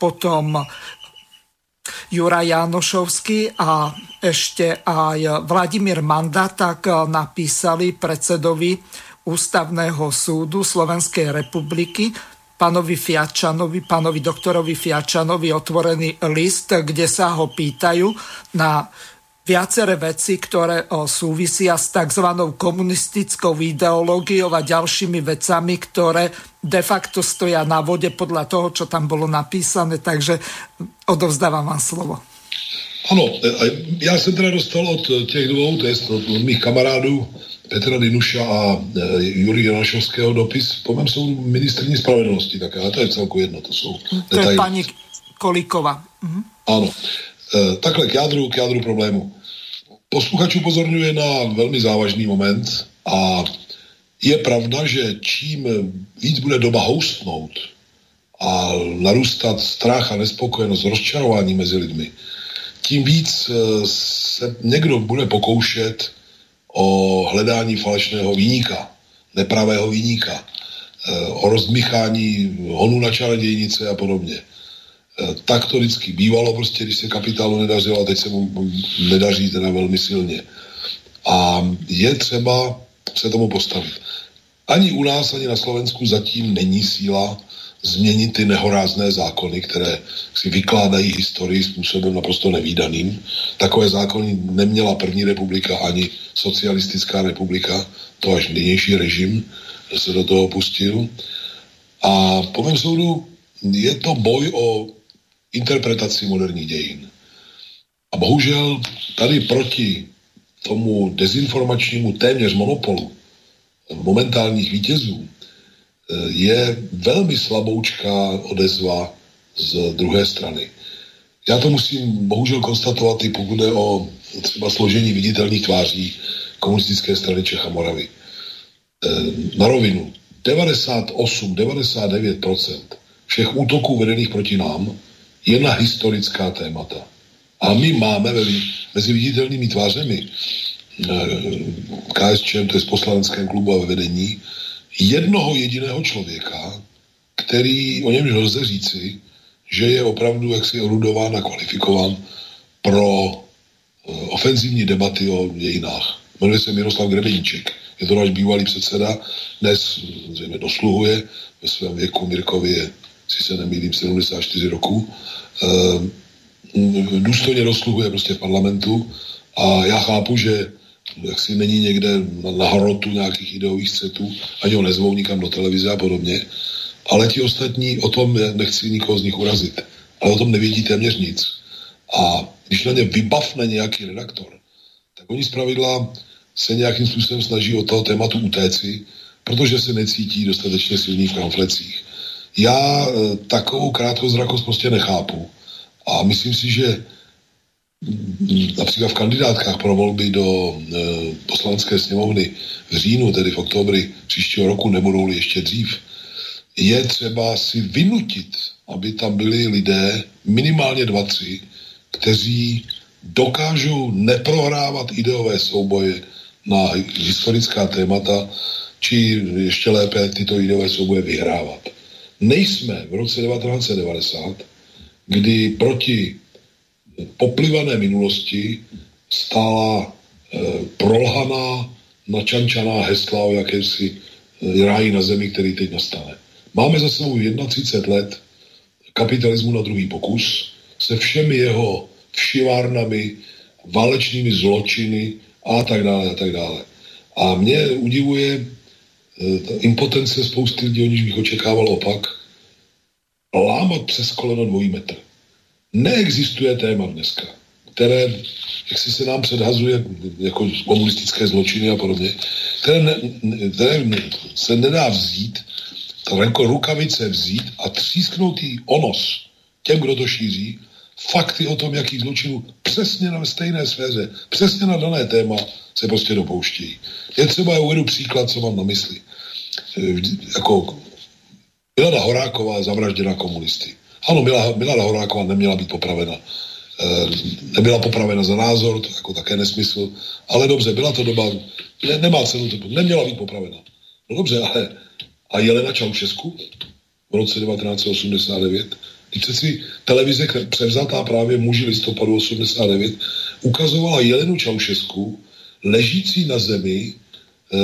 potom Jura Janošovský a ešte aj Vladimír Manda tak napísali predsedovi Ústavného súdu Slovenskej republiky pánovi Fiačanovi, pánovi doktorovi Fiačanovi otvorený list, kde sa ho pýtajú na viaceré veci, ktoré súvisia s tzv. komunistickou ideológiou a ďalšími vecami, ktoré de facto stoja na vode podľa toho, čo tam bolo napísané, takže odovzdávam vám slovo. Ano, já jsem teda dostal od těch dvou, to je od mých kamarádů Petra Dinuša a Jurie Janašovského dopis po mém soudu ministrní spravedlnosti, tak ale to je celku jedno, to jsou To je paní Kolíkova. Mhm. Ano. E, takhle k jádru, k jádru problému. Posluchač upozorňuje na velmi závažný moment a je pravda, že čím víc bude doba houstnout a narůstat strach a nespokojenost, rozčarování mezi lidmi, tím víc e, se někdo bude pokoušet o hledání falešného výnika, nepravého výnika, e, o rozmíchání honu na čarodějnice a podobně. Eh, tak to vždycky bývalo, prostě, když se kapitálu nedařilo a teď se mu nedaří teda velmi silně. A je třeba se tomu postavit. Ani u nás, ani na Slovensku zatím není síla změnit ty nehorázné zákony, které si vykládají historii způsobem naprosto nevýdaným. Takové zákony neměla první republika ani socialistická republika, to až nynější režim se do toho pustil. A po mém soudu je to boj o interpretaci moderních dějin. A bohužel tady proti tomu dezinformačnímu téměř monopolu momentálních vítězů eh, je velmi slaboučká odezva z druhé strany. Já to musím bohužel konstatovat i pokud jde o třeba složení viditelných tváří komunistické strany Čech a Moravy. Eh, na rovinu 98-99% všech útoků vedených proti nám jedna historická témata. A my máme mezi viditelnými tvářemi eh, KSČM, to je z poslaneckém klubu a ve vedení, jednoho jediného člověka, který, o něm lze říci, že je opravdu jaksi orudován a kvalifikován pro uh, ofenzivní debaty o dějinách. Jmenuje se Miroslav Grebeníček, Je to náš bývalý předseda, dnes zřejmě dosluhuje, ve svém věku Mirkovi je, si se nemýlím, 74 roku. E, důstojně dosluhuje prostě v parlamentu a já chápu, že jak si není někde na, hrotu nějakých ideových střetů, ani ho nezvou nikam do televize a podobně, ale ti ostatní o tom nechci nikoho z nich urazit, ale o tom nevědí téměř nic. A když na ně vybavne nějaký redaktor, tak oni zpravidla se nějakým způsobem snaží o toho tématu utéci, protože se necítí dostatečně silný v konflecích. Já e, takovou krátkozrakost prostě nechápu. A myslím si, že například v kandidátkách pro volby do e, poslanecké sněmovny v říjnu, tedy v oktobri příštího roku, nebudou ještě dřív, je třeba si vynutit, aby tam byli lidé, minimálně dva, tři, kteří dokážou neprohrávat ideové souboje na historická témata, či ještě lépe tyto ideové souboje vyhrávat. Nejsme v roce 1990, kdy proti poplivané minulosti stála e, prolhaná, načančaná hesla o jakési e, ráji na zemi, který teď nastane. Máme za sebou 31 let kapitalismu na druhý pokus se všemi jeho všivárnami, válečnými zločiny a tak dále a tak dále. A mě udivuje ta impotence spousty lidí, o níž bych očekával opak, lámat přes koleno dvojí metr. Neexistuje téma dneska, které, jak si se nám předhazuje jako komunistické zločiny a podobně, které, ne, které se nedá vzít, jako rukavice vzít a třísknout jí onos těm, kdo to šíří, fakty o tom, jaký zločinů přesně na stejné sféře, přesně na dané téma se prostě dopouštějí. Je třeba, já uvedu příklad, co mám na mysli. Jako Milada Horáková zavražděna komunisty. Ano, Milada Horáková neměla být popravena. E, nebyla popravena za názor, to jako také nesmysl, ale dobře, byla to doba, ne, nemá cenu to, neměla být popravena. No dobře, ale a Jelena Čaušesku v roce 1989, když přeci televize převzatá právě muži listopadu 89 ukazovala Jelenu Čaušesku ležící na zemi e,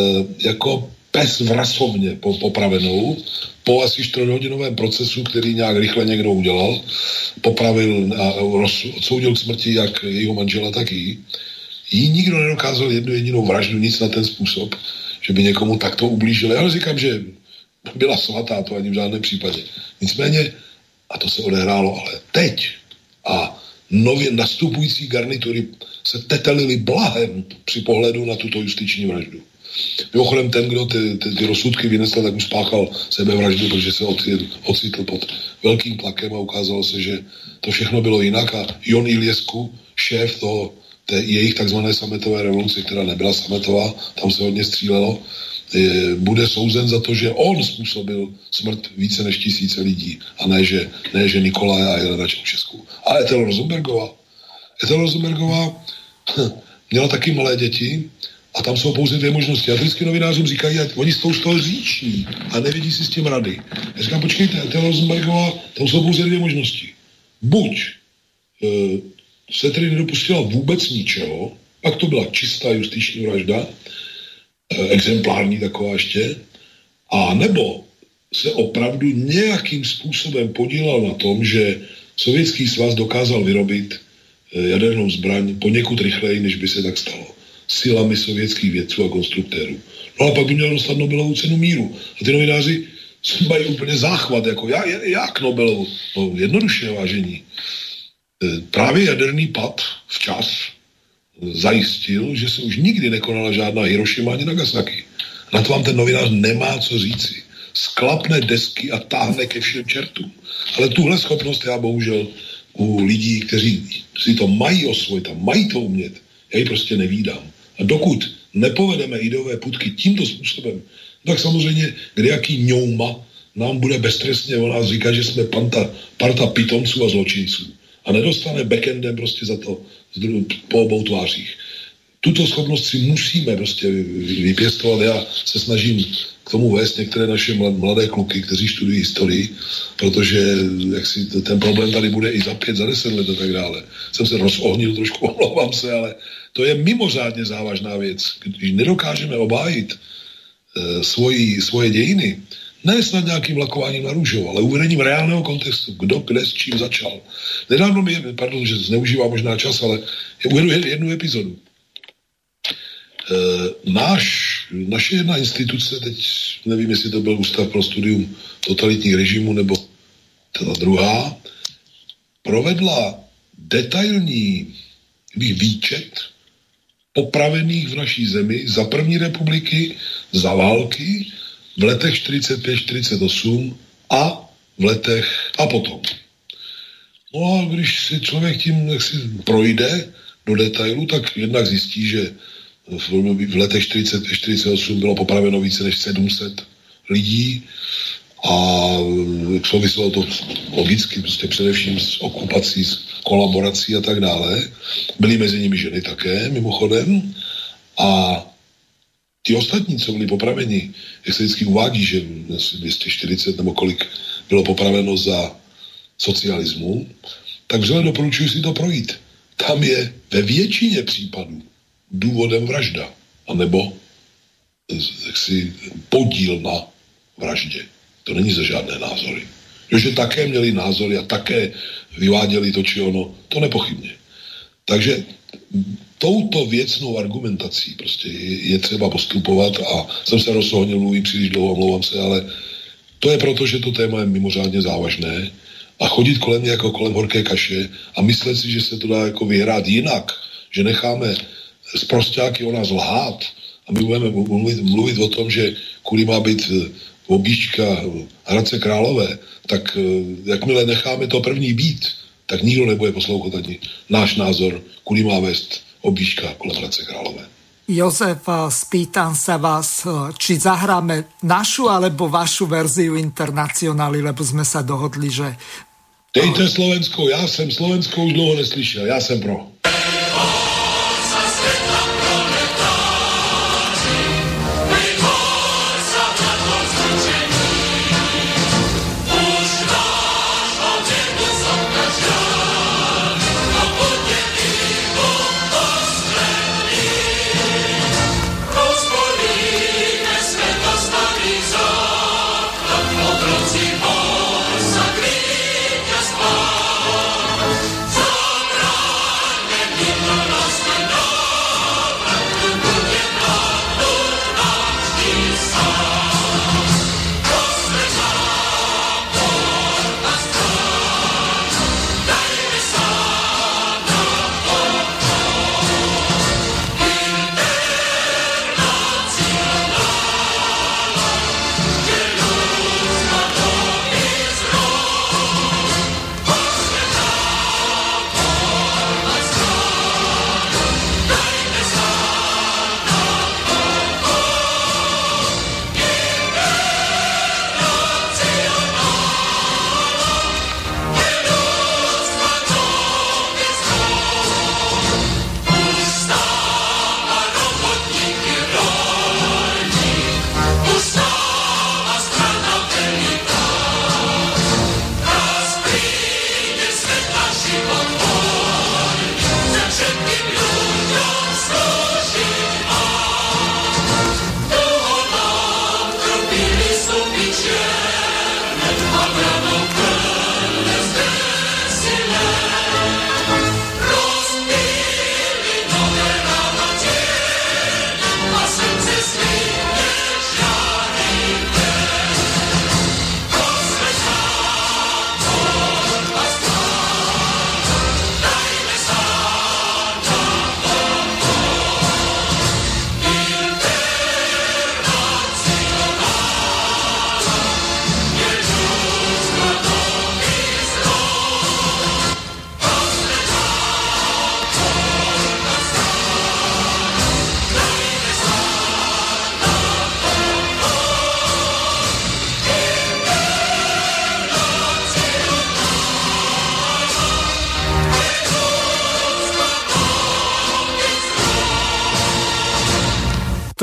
jako pes v rasovně po, popravenou po asi čtvrthodinovém procesu, který nějak rychle někdo udělal, popravil a odsoudil k smrti jak jejího manžela, tak jí. Jí nikdo nedokázal jednu jedinou vraždu, nic na ten způsob, že by někomu takto ublížili. Já říkám, že byla svatá, to ani v žádném případě. Nicméně, a to se odehrálo ale teď, a nově nastupující garnitury se tetelili blahem při pohledu na tuto justiční vraždu. Mimochodem ten, kdo ty, ty, ty rozsudky vynesl, tak už spáchal sebevraždu, protože se ocitl, pod velkým tlakem a ukázalo se, že to všechno bylo jinak. A Jon Iliesku, šéf toho, té jejich takzvané sametové revoluce, která nebyla sametová, tam se hodně střílelo, bude souzen za to, že on způsobil smrt více než tisíce lidí a ne, že, ne, že Nikolaje a Jelena Čaušesku. A Etel Rosenbergová. Etel Rosenbergová měla taky malé děti a tam jsou pouze dvě možnosti. A vždycky novinářům říkají, ať oni jsou z toho říční a nevidí si s tím rady. Já říkám, počkejte, Etel Rosenbergová, tam jsou pouze dvě možnosti. Buď e, se tedy nedopustila vůbec ničeho, pak to byla čistá justiční vražda, exemplární taková ještě, a nebo se opravdu nějakým způsobem podílel na tom, že Sovětský svaz dokázal vyrobit eh, jadernou zbraň poněkud rychleji, než by se tak stalo. Silami sovětských vědců a konstruktérů. No a pak by měl dostat Nobelovu cenu míru. A ty novináři mají úplně záchvat, jako já, jak Nobelovu? No jednoduše, vážení. Eh, právě jaderný pad včas zajistil, že se už nikdy nekonala žádná Hiroshima ani Nagasaki. Na to vám ten novinář nemá co říci. Sklapne desky a táhne ke všem čertům. Ale tuhle schopnost já bohužel u lidí, kteří si to mají osvojit a mají to umět, já ji prostě nevídám. A dokud nepovedeme ideové putky tímto způsobem, tak samozřejmě kdejaký ňouma nám bude beztrestně o nás říkat, že jsme panta, parta pitomců a zločinců. A nedostane backendem prostě za to po obou tvářích. Tuto schopnost si musíme prostě vypěstovat. Já se snažím k tomu vést některé naše mladé kluky, kteří studují historii, protože jak si ten problém tady bude i za pět, za deset let a tak dále. Jsem se rozohnil trošku, omlouvám se, ale to je mimořádně závažná věc. Když nedokážeme obájit e, svoji, svoje dějiny, ne snad nějakým vlakováním na růžo, ale uvedením reálného kontextu, kdo kde s čím začal. Nedávno mi, pardon, že zneužívá možná čas, ale uvedu jednu epizodu. E, náš, naše jedna instituce, teď nevím, jestli to byl Ústav pro studium totalitních režimů nebo ta druhá, provedla detailní výčet popravených v naší zemi za první republiky, za války, v letech 45-48 a v letech a potom. No a když si člověk tím si projde do detailu, tak jednak zjistí, že v letech 45-48 bylo popraveno více než 700 lidí a souviselo to logicky prostě především s okupací, s kolaborací a tak dále. Byly mezi nimi ženy také, mimochodem. A Ti ostatní, co byli popraveni, jak se vždycky uvádí, že 240 nebo kolik bylo popraveno za socialismu, tak vřele doporučuji si to projít. Tam je ve většině případů důvodem vražda, anebo jaksi podíl na vraždě. To není za žádné názory. Že také měli názory a také vyváděli to či ono, to nepochybně. Takže touto věcnou argumentací prostě je, je třeba postupovat a jsem se rozsohnil, mluví příliš dlouho, omlouvám se, ale to je proto, že to téma je mimořádně závažné a chodit kolem mě jako kolem horké kaše a myslet si, že se to dá jako vyhrát jinak, že necháme z prostáky o nás lhát a my budeme mluvit, mluvit o tom, že kudy má být eh, obíčka Hradce Králové, tak eh, jakmile necháme to první být, tak nikdo nebude poslouchat ani náš názor, kudy má vést obíška kolem Hradce Králové. Jozef, spýtam sa vás, či zahráme našu alebo vašu verziu internacionály, lebo sme sa dohodli, že... Dejte Slovensko, já jsem Slovensko už dlouho neslyšel, já jsem pro.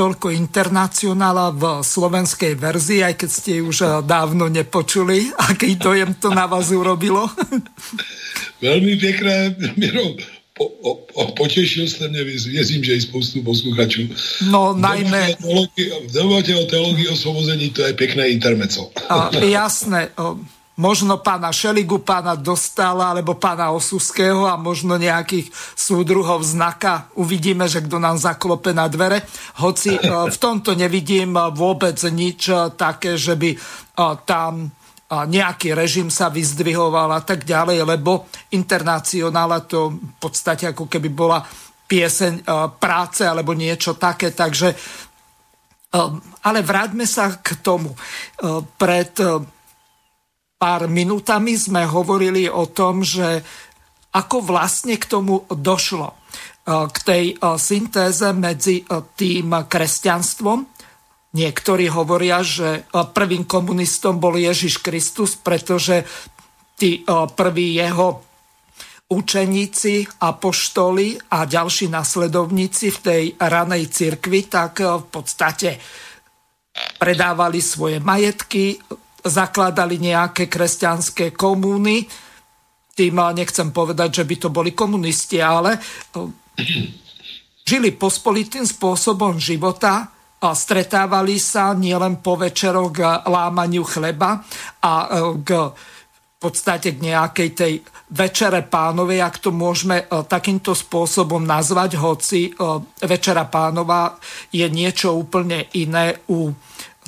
Toľko internacionála v slovenskej verzii, aj keď ste ju už dávno nepočuli. Aký dojem to na vás urobilo? Velmi pěkné, Miro. Po, o, o, potěšil jste mě, věřím, že i spoustu posluchačů. No, najmä... V debatě o teologii osvobození to je pěkné intermeco. A, jasné. Možno pána Šeligu, pána Dostala alebo pána Osuského a možno nejakých súdruhov znaka. Uvidíme, že kto nám zaklope na dvere. Hoci v tomto nevidím vôbec nič také, že by tam nejaký režim sa vyzdvihoval a tak ďalej, lebo internacionála to v podstate ako keby bola pieseň práce alebo niečo také, takže ale vráťme sa k tomu. Pred pár minútami sme hovorili o tom, že ako vlastne k tomu došlo. K tej syntéze medzi tým kresťanstvom Niektorí hovoria, že prvým komunistom bol Ježiš Kristus, pretože tí prví jeho učeníci, apoštoli a ďalší nasledovníci v tej ranej cirkvi, tak v podstate predávali svoje majetky, zakladali nejaké kresťanské komúny. Tým nechcem povedať, že by to boli komunisti, ale žili pospolitým spôsobom života, stretávali sa nielen po večeroch k lámaniu chleba a e, k v podstate k nejakej tej večere pánovej, ak to môžeme e, takýmto spôsobom nazvať, hoci e, večera pánova je niečo úplne iné u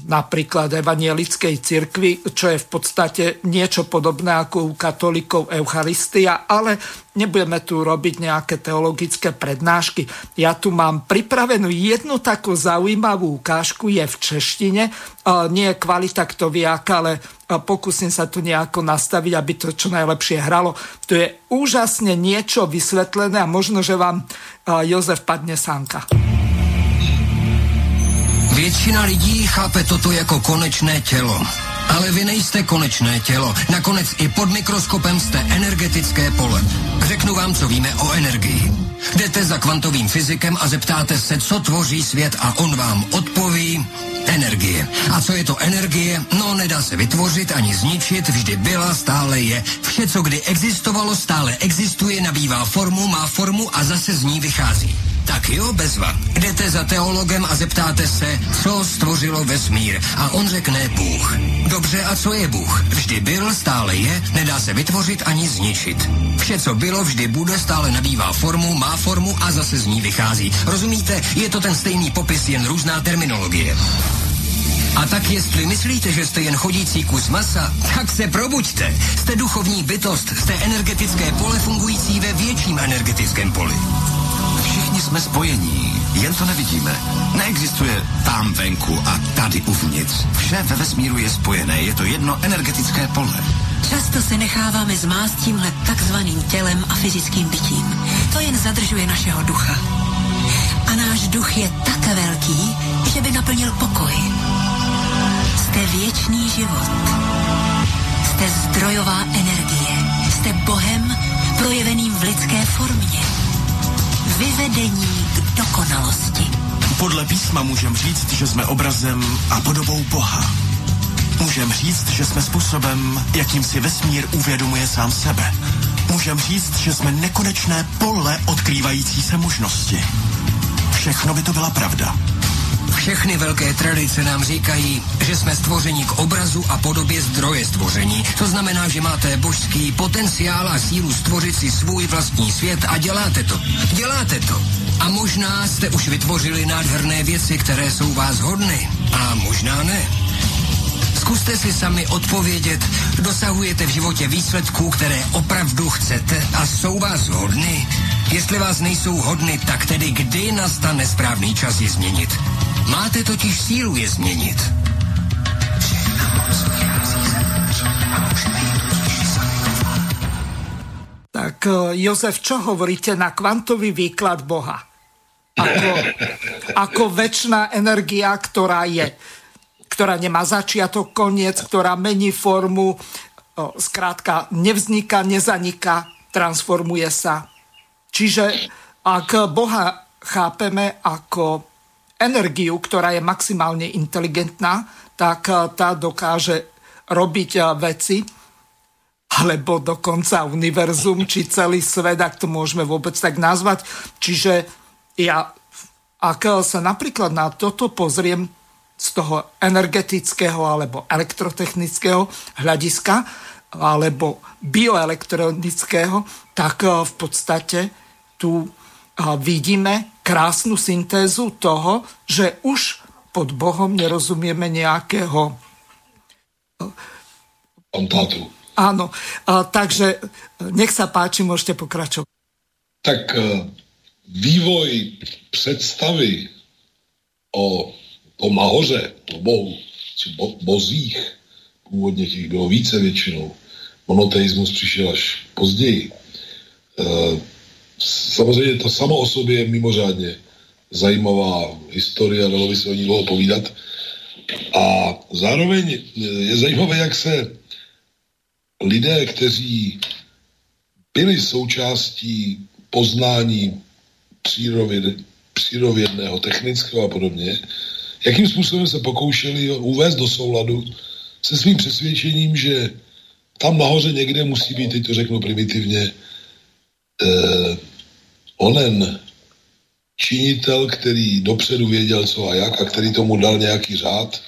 napríklad evanielickej cirkvi, čo je v podstate niečo podobné ako u katolíkov Eucharistia, ale nebudeme tu robiť nejaké teologické prednášky. Ja tu mám pripravenú jednu takú zaujímavú ukážku, je v češtine, nie je kvalita kto vie aká, ale pokúsim sa tu nejako nastaviť, aby to čo najlepšie hralo. To je úžasne niečo vysvetlené a možno, že vám Jozef padne sánka. Většina lidí chápe toto jako konečné tělo. Ale vy nejste konečné tělo. Nakonec i pod mikroskopem jste energetické pole. Řeknu vám, co víme o energii. Jdete za kvantovým fyzikem a zeptáte se, co tvoří svět a on vám odpoví energie. A co je to energie? No, nedá se vytvořit ani zničit, vždy byla, stále je. Vše, co kdy existovalo, stále existuje, nabývá formu, má formu a zase z ní vychází. Tak jo, bezva. Jdete za teologem a zeptáte se, co stvořilo vesmír. A on řekne Bůh. Dobře, a co je Bůh? Vždy byl, stále je, nedá se vytvořit ani zničit. Vše, co bylo, vždy bude, stále nabývá formu, má formu a zase z ní vychází. Rozumíte? Je to ten stejný popis, jen různá terminologie. A tak jestli myslíte, že jste jen chodící kus masa, tak se probuďte. Jste duchovní bytost, jste energetické pole fungující ve větším energetickém poli. Všichni jsme spojení, jen to nevidíme. Neexistuje tam venku a tady uvnitř. Vše ve vesmíru je spojené, je to jedno energetické pole. Často se necháváme zmást tímhle takzvaným tělem a fyzickým bytím. To jen zadržuje našeho ducha. A náš duch je tak velký, že by naplnil pokoj. Jste věčný život. Jste zdrojová energie. Jste Bohem projeveným v lidské formě vyvedení k dokonalosti. Podle písma můžem říct, že jsme obrazem a podobou Boha. Můžem říct, že jsme způsobem, jakým si vesmír uvědomuje sám sebe. Můžem říct, že jsme nekonečné pole odkrývající se možnosti. Všechno by to byla pravda. Všechny velké tradice nám říkají, že jsme stvoření k obrazu a podobě zdroje stvoření. To znamená, že máte božský potenciál a sílu stvořit si svůj vlastní svět a děláte to. Děláte to. A možná jste už vytvořili nádherné věci, které jsou vás hodny. A možná ne. Zkuste si sami odpovědět, dosahujete v životě výsledků, které opravdu chcete a jsou vás hodny? Jestli vás nejsou hodny, tak tedy kdy nastane správný čas je změnit? Máte totiž sílu je změnit. Tak eh, Jozef, čo hovoríte na kvantový výklad Boha? Ako, ako väčšiná energia, ktorá je, ktorá nemá začiatok, koniec, ktorá mení formu, zkrátka nevzniká, nezaniká, transformuje sa. Čiže ak Boha chápeme ako energiu, ktorá je maximálne inteligentná, tak tá dokáže robiť veci, alebo dokonca univerzum, či celý svet, ak to môžeme vôbec tak nazvať. Čiže ja, ak sa napríklad na toto pozriem z toho energetického alebo elektrotechnického hľadiska, alebo bioelektronického, tak v podstate tu vidíme krásnu syntézu toho, že už pod Bohom nerozumieme nejakého Fantátu. Áno, a, takže nech sa páči, môžete pokračovať. Tak vývoj představy o tom nahoře, o Bohu, či bo, bozích, původně těch bylo více většinou, monoteismus přišel až později. E, samozřejmě to samo o sobě je mimořádně zajímavá historie, dalo by se o ní dlouho povídat. A zároveň je zajímavé, jak se lidé, kteří byli součástí poznání přírovědného, technického a podobně, jakým způsobem se pokoušeli uvést do souladu se svým přesvědčením, že tam nahoře někde musí být, teď to řeknu primitivně, eh, onen činitel, který dopředu věděl co a jak a který tomu dal nějaký řád,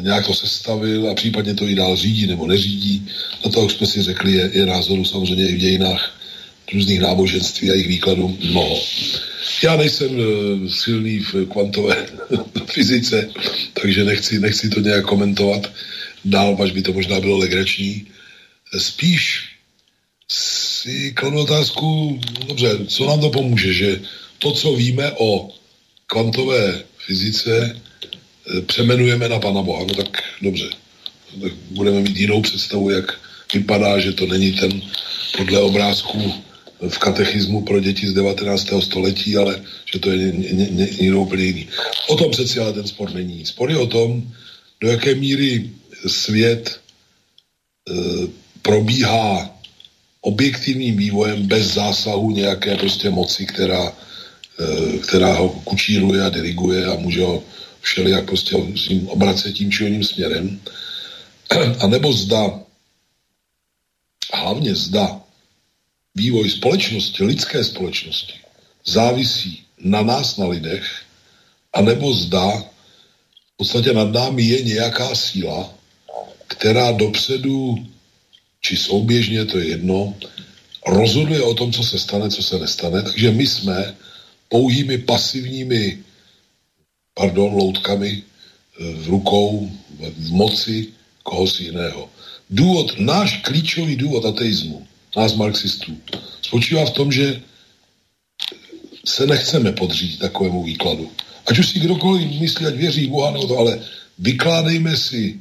nějak to sestavil a případně to i dál řídí nebo neřídí. Na to, jak jsme si řekli, je, je názoru samozřejmě i v dějinách různých náboženství a jejich výkladů mnoho. Já nejsem uh, silný v kvantové fyzice, takže nechci, nechci to nějak komentovat dál, až by to možná bylo legrační. Spíš si kladu otázku, dobře, co nám to pomůže, že to, co víme o kvantové fyzice, Eh, přemenujeme na Pana Boha, no tak dobře. Tak budeme mít jinou představu, jak vypadá, že to není ten podle obrázků v katechismu pro děti z 19. století, ale že to je někdo úplně jiný. O tom přeci ale ten spor není. Spor je o tom, do jaké míry svět e, probíhá objektivním vývojem bez zásahu nějaké prostě moci, která, e, která ho kučíruje a diriguje a může ho všelijak prostě s ním obracet tím či oním směrem. A nebo zda, hlavně zda, vývoj společnosti, lidské společnosti, závisí na nás, na lidech, anebo zda v podstatě nad námi je nějaká síla, která dopředu, či souběžně, to je jedno, rozhoduje o tom, co se stane, co se nestane. Takže my jsme pouhými pasivními pardon, loutkami e, v rukou, v moci koho si jiného. Důvod, náš klíčový důvod ateismu, nás marxistů, spočívá v tom, že se nechceme podřídit takovému výkladu. Ať už si kdokoliv myslí, ať věří Boha, nebo to, ale vykládejme si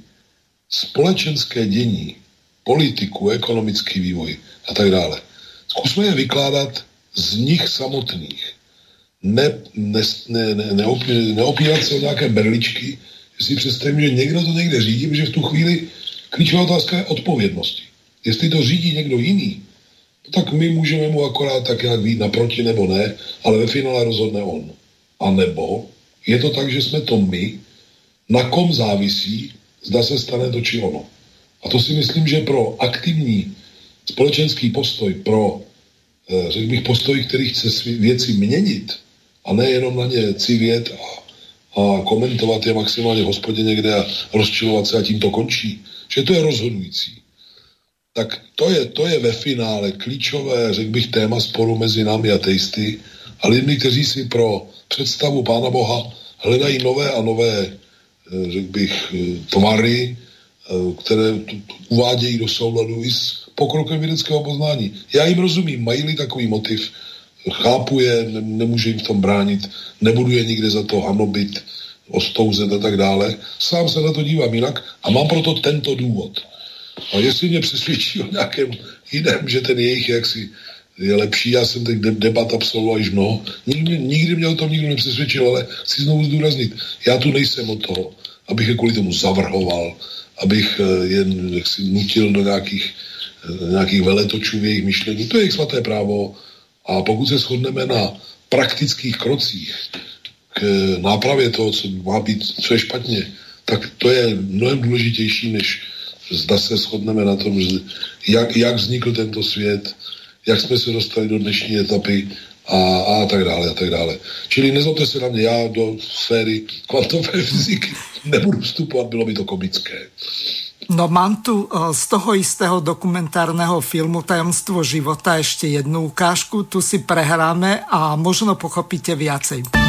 společenské dění, politiku, ekonomický vývoj a tak dále. Zkusme je vykládat z nich samotných ne, ne, ne, ne, neopí, neopírat se o nějaké berličky, že si představím, že někdo to někde řídí, protože v tu chvíli klíčová otázka je odpovědnosti. Jestli to řídí někdo jiný, tak my můžeme mu akorát tak nějak být naproti nebo ne, ale ve finále rozhodne on. A nebo je to tak, že jsme to my, na kom závisí, zda se stane to či ono. A to si myslím, že pro aktivní společenský postoj, pro, eh, řekl bych, postoj, který chce věci měnit, a nejenom na ně civět a, a komentovat je maximálně v hospodě někde a rozčilovat se a tím to končí. Že to je rozhodující. Tak to je, to je ve finále klíčové, řekl bych, téma sporu mezi námi a teisty a lidmi, kteří si pro představu Pána Boha hledají nové a nové, eh, řekl bych, eh, tvary, eh, které uvádějí do souladu i s pokrokem vědeckého poznání. Já jim rozumím, mají-li takový motiv, chápu je, ne, nemůžu jim v tom bránit, nebudu je nikde za to hanobit, ostouzet a tak dále. Sám se na to dívám jinak a mám proto tento důvod. A jestli mě přesvědčí o nějakém jiném, že ten jejich jaksi je lepší, já jsem teď debat absolvoval již mnoho, nikdy, nikdy mě o tom nikdo nepřesvědčil, ale chci znovu zdůraznit, já tu nejsem od toho, abych je kvůli tomu zavrhoval, abych eh, jen jaksi nutil do nějakých, eh, nějakých veletočů v jejich myšlení. To je jejich svaté právo, a pokud se shodneme na praktických krocích, k nápravě toho, co má být, co je špatně, tak to je mnohem důležitější, než zda se shodneme na tom, že jak, jak vznikl tento svět, jak jsme se dostali do dnešní etapy a, a tak dále a tak dále. Čili nezlobte se na mě, já do sféry kvantové fyziky nebudu vstupovat, bylo by to komické. No mám tu eh, z toho istého dokumentárneho filmu Tajomstvo života ešte jednu ukážku, tu si prehráme a možno pochopíte viacej.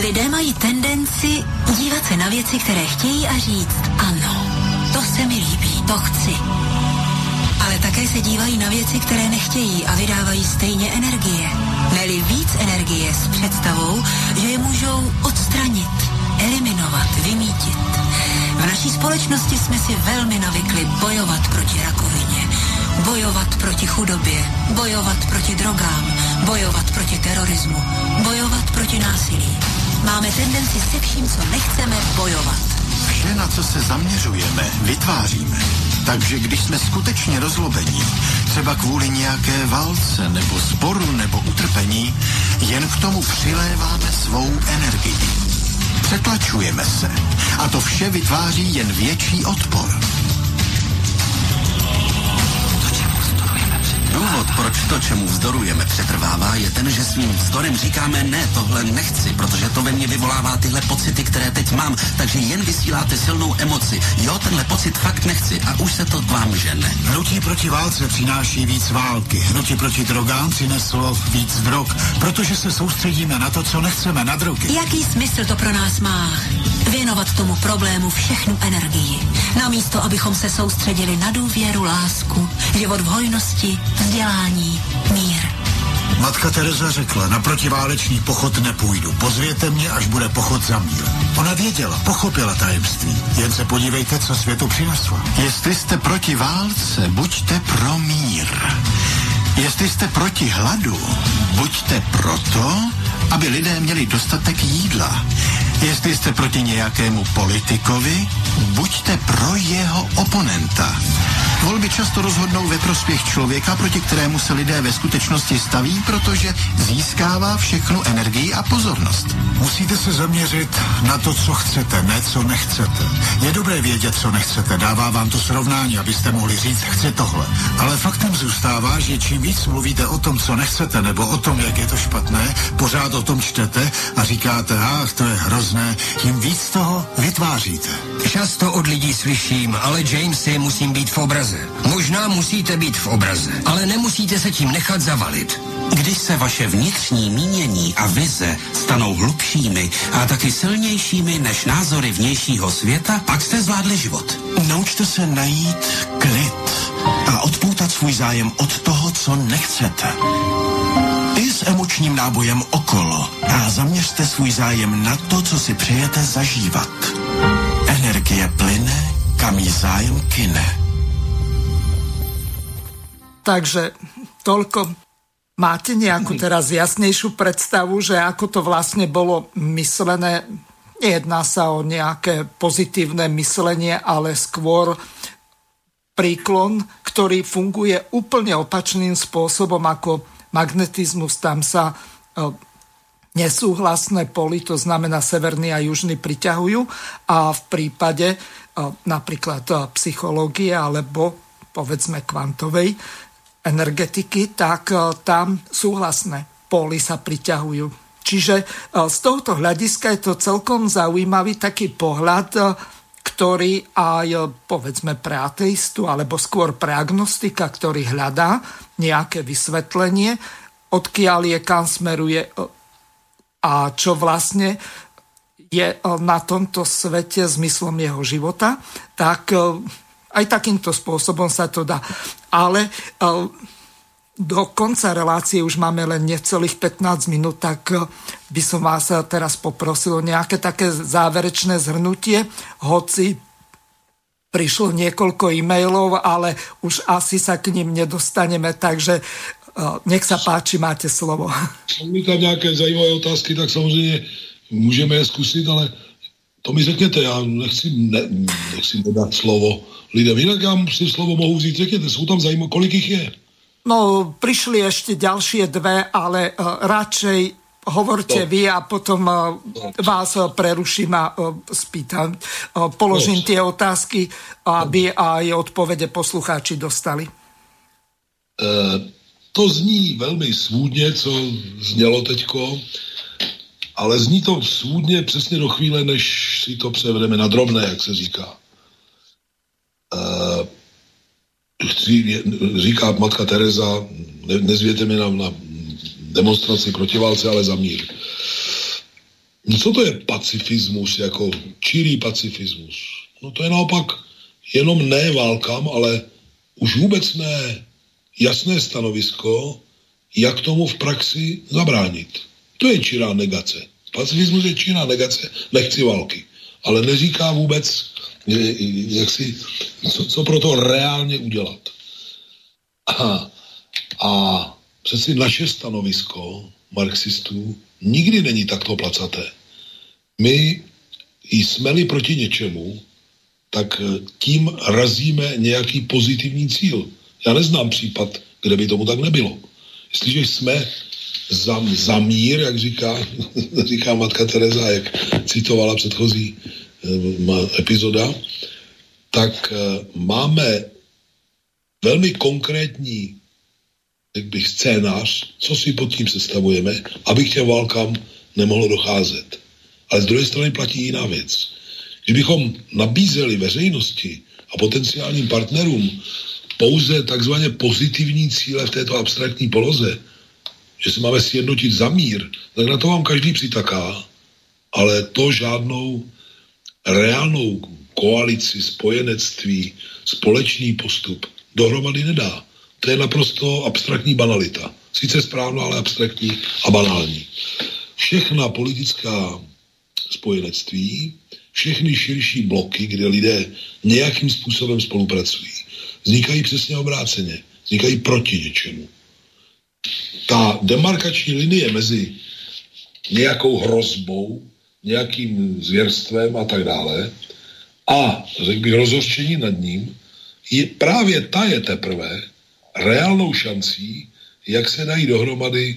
Lidé mají tendenci dívat se na věci, které chtějí a říct ano, to se mi líbí, to chci. Ale také se dívají na věci, které nechtějí a vydávají stejně energie. Neli víc energie s představou, že je můžou odstranit, eliminovat, vymítit. V naší společnosti jsme si velmi navykli bojovat proti rakovině, bojovat proti chudobě, bojovat proti drogám, bojovat proti terorismu, bojovat proti násilí. Máme tendenci se vším, co nechceme, bojovat. Vše, na co se zaměřujeme, vytváříme. Takže když jsme skutečně rozlobení, třeba kvůli nějaké válce nebo sporu nebo utrpení, jen k tomu přiléváme svou energii. Přetlačujeme se a to vše vytváří jen větší odpor. Důvod, proč to, čemu vzdorujeme, přetrvává, je ten, že svým vzdorem říkáme ne, tohle nechci, protože to ve mně vyvolává tyhle pocity, které teď mám, takže jen vysíláte silnou emoci. Jo, tenhle pocit fakt nechci a už se to k vám žene. Hnutí proti válce přináší víc války. Hnutí proti drogám přineslo víc drog, protože se soustředíme na to, co nechceme, na drogy. Jaký smysl to pro nás má? Věnovat tomu problému všechnu energii. Namísto, abychom se soustředili na důvěru, lásku, život v hojnosti, vzdělání, mír. Matka Teresa řekla, na protiválečný pochod nepůjdu. Pozvěte mě, až bude pochod za mír. Ona věděla, pochopila tajemství. Jen se podívejte, co světu přinesla. Jestli jste proti válce, buďte pro mír. Jestli jste proti hladu, buďte proto, aby lidé měli dostatek jídla. Jestli jste proti nějakému politikovi, buďte pro jeho oponenta. Volby často rozhodnou ve prospěch člověka, proti kterému se lidé ve skutečnosti staví, protože získává všechnu energii a pozornost. Musíte se zaměřit na to, co chcete, ne co nechcete. Je dobré vědět, co nechcete, dává vám to srovnání, abyste mohli říct, chci tohle. Ale faktem zůstává, že čím víc mluvíte o tom, co nechcete, nebo o tom, jak je to špatné, pořád o tom čtete a říkáte, ach, to je hrozné, tím víc toho vytváříte. Často od lidí slyším, ale Jamesy musím být v obraze. Možná musíte být v obraze, ale nemusíte se tím nechat zavalit. Když se vaše vnitřní mínění a vize stanou hlubšími a taky silnějšími než názory vnějšího světa, pak jste zvládli život. Naučte se najít klid a odpoutat svůj zájem od toho, co nechcete. S emočním nábojem okolo a zaměřte svůj zájem na to, co si přejete zažívat. Energie plyne, kam jí zájem kine. Takže toľko. Máte nejakú teraz jasnejšiu predstavu, že ako to vlastne bolo myslené? Nejedná sa o nejaké pozitívne myslenie, ale skôr príklon, ktorý funguje úplne opačným spôsobom ako magnetizmus. Tam sa e, nesúhlasné poly, to znamená severný a južný, priťahujú a v prípade e, napríklad e, psychológie alebo povedzme kvantovej energetiky, tak tam súhlasné póly sa priťahujú. Čiže z tohoto hľadiska je to celkom zaujímavý taký pohľad, ktorý aj povedzme pre ateistu, alebo skôr pre agnostika, ktorý hľadá nejaké vysvetlenie, odkiaľ je, kam smeruje a čo vlastne je na tomto svete zmyslom jeho života, tak aj takýmto spôsobom sa to dá. Ale do konca relácie už máme len necelých 15 minút, tak by som vás teraz poprosil o nejaké také záverečné zhrnutie, hoci prišlo niekoľko e-mailov, ale už asi sa k ním nedostaneme, takže e, nech sa páči, máte slovo. Jsou tam nějaké zajímavé otázky, tak samozřejmě můžeme je zkusit, ale To mi řekněte, já nechci, ne, nechci nedat slovo lidem. Jinak já si slovo mohu vzít, řekněte, jsou tam zajímavé, kolik jich je? No, prišli ešte ďalšie dve, ale uh, radšej hovorte no. vy a potom uh, vás uh, preruším a uh, spýtam. Položím no. tie otázky, aby aj odpovede poslucháči dostali. Uh, to zní velmi svůdně, co znělo teďko, ale zní to svůdně přesně do chvíle, než si to převedeme na drobné, jak se říká. Uh, chci, říká matka Teresa, ne, nezvěte mi na, na demonstraci proti válce, ale za mír. No co to je pacifismus, jako čirý pacifismus? No to je naopak jenom ne válkám, ale už vůbec ne jasné stanovisko, jak tomu v praxi zabránit. To je čirá negace. Pacifismus je čirá negace, nechci války. Ale neříká vůbec, jak si, co, co pro to reálně udělat. A, a přeci naše stanovisko marxistů nikdy není takto placaté. My jsme-li proti něčemu, tak tím razíme nějaký pozitivní cíl. Já neznám případ, kde by tomu tak nebylo. Jestliže jsme za, za mír, jak říká, říká matka Teresa, jak citovala předchozí eh, epizoda, tak eh, máme velmi konkrétní jak bych, scénář, co si pod tím sestavujeme, aby k těm válkám nemohlo docházet. Ale z druhé strany platí jiná věc. Kdybychom nabízeli veřejnosti a potenciálním partnerům pouze takzvaně pozitivní cíle v této abstraktní poloze, že se máme sjednotit za mír, tak na to vám každý přitaká, ale to žádnou reálnou koalici, spojenectví, společný postup dohromady nedá. To je naprosto abstraktní banalita. Sice správná, ale abstraktní a banální. Všechna politická spojenectví, všechny širší bloky, kde lidé nějakým způsobem spolupracují, vznikají přesně obráceně. Vznikají proti něčemu. Ta demarkační linie mezi nějakou hrozbou, nějakým zvěrstvem a tak dále a, řekl bych, rozhořčení nad ním, je, právě ta je teprve reálnou šancí, jak se dají dohromady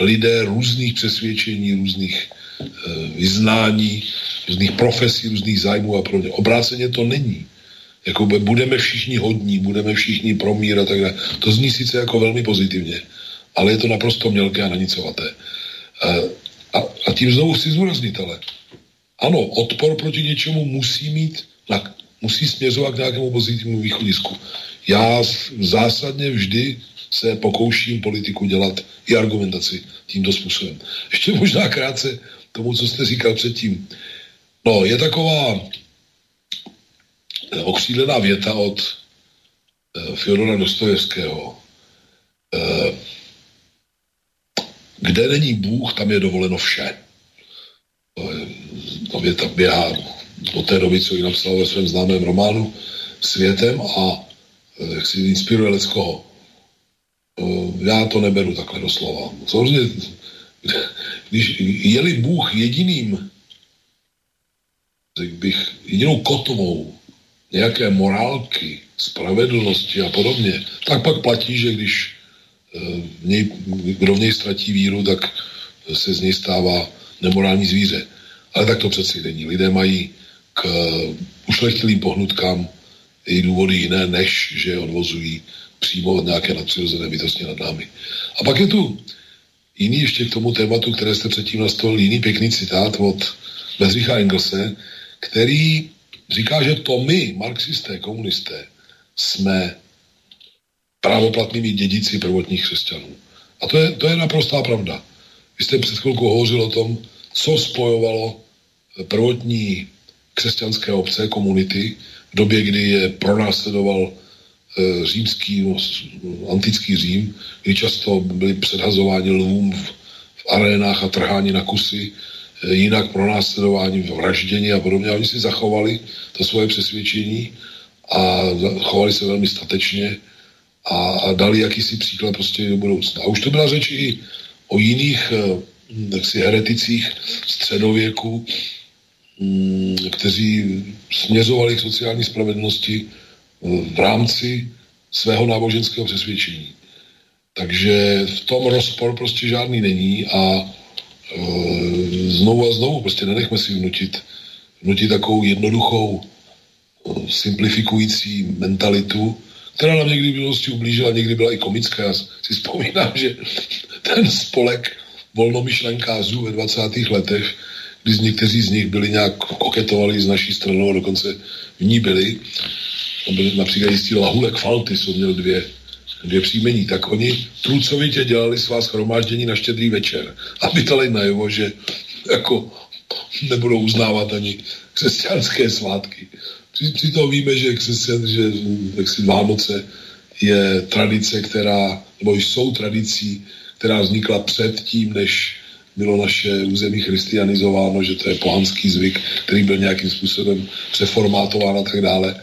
lidé různých přesvědčení, různých e, vyznání, různých profesí, různých zájmů a podobně. Obráceně to není. Jako budeme všichni hodní, budeme všichni promír a tak dále. To zní sice jako velmi pozitivně, ale je to naprosto mělké a nanicovaté. E, a, a tím znovu chci zúraznit, ale ano, odpor proti něčemu musí mít, musí směřovat k nějakému pozitivnímu východisku. Já zásadně vždy se pokouším politiku dělat i argumentaci tímto způsobem. Ještě možná krátce tomu, co jste říkal předtím. No, je taková eh, okřídlená věta od uh, Fyodora Dostojevského. Uh, kde není Bůh, tam je dovoleno vše. To ta věta běhá od té doby, co ji napsal ve svém známém románu světem a Eh, jak si inspiruje leckoho. Eh, já to neberu takhle doslova. Samozřejmě, když je-li Bůh jediným, řekl bych, jedinou kotovou nějaké morálky, spravedlnosti a podobně, tak pak platí, že když v eh, něj, kdo v něj ztratí víru, tak se z něj stává nemorální zvíře. Ale tak to přeci není. Lidé mají k ušlechtilým pohnutkám její důvody jiné, než že odvozují přímo od nějaké nadpřirozené bytosti nad námi. A pak je tu jiný ještě k tomu tématu, které jste předtím nastolil, jiný pěkný citát od Bedřicha Engelse, který říká, že to my, marxisté, komunisté, jsme právoplatnými dědici prvotních křesťanů. A to je, to je naprostá pravda. Vy jste před chvilkou hovořil o tom, co spojovalo prvotní křesťanské obce, komunity v době, kdy je pronásledoval e, římský, antický Řím, kdy často byli předhazováni lvům v, v arénách a trháni na kusy, e, jinak pronásledování vraždění a podobně. A oni si zachovali to svoje přesvědčení a chovali se velmi statečně a, a dali jakýsi příklad prostě do budoucna. A už to byla řeč i o jiných e, jaksi hereticích středověku, kteří směřovali k sociální spravedlnosti v rámci svého náboženského přesvědčení. Takže v tom rozpor prostě žádný není a e, znovu a znovu prostě nenechme si vnutit, vnutit takovou jednoduchou e, simplifikující mentalitu, která nám někdy v minulosti ublížila, někdy byla i komická. Já si vzpomínám, že ten spolek volnomyšlenkářů ve 20. letech, kdy někteří z nich byli nějak koketovali z naší stranou a dokonce v ní byli, byli například jistý Lahulek Falty, co měl dvě, dvě příjmení, tak oni trucovitě dělali svá schromáždění na štědrý večer, aby dali najevo, že jako nebudou uznávat ani křesťanské svátky. Přitom víme, že, křesťan, že si Vánoce je tradice, která, nebo jsou tradicí, která vznikla před tím, než bylo naše území christianizováno, že to je pohanský zvyk, který byl nějakým způsobem přeformátován a tak dále.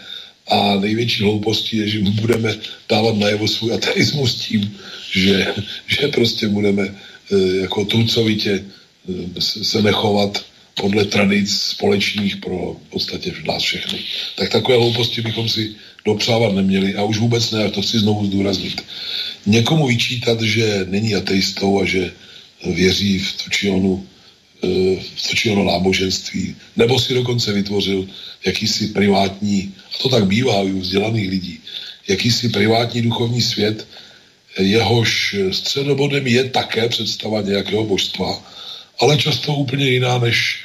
A největší hloupostí je, že budeme dávat najevo svůj ateismus tím, že, že prostě budeme e, jako trucovitě e, se nechovat podle tradic společných pro v podstatě nás všechny. Tak takové hlouposti bychom si dopřávat neměli a už vůbec ne, a to chci znovu zdůraznit. Někomu vyčítat, že není ateistou a že věří v to či onu, e, v to či ono náboženství, nebo si dokonce vytvořil jakýsi privátní, a to tak bývá u vzdělaných lidí, jakýsi privátní duchovní svět, jehož středobodem je také představa nějakého božstva, ale často úplně jiná, než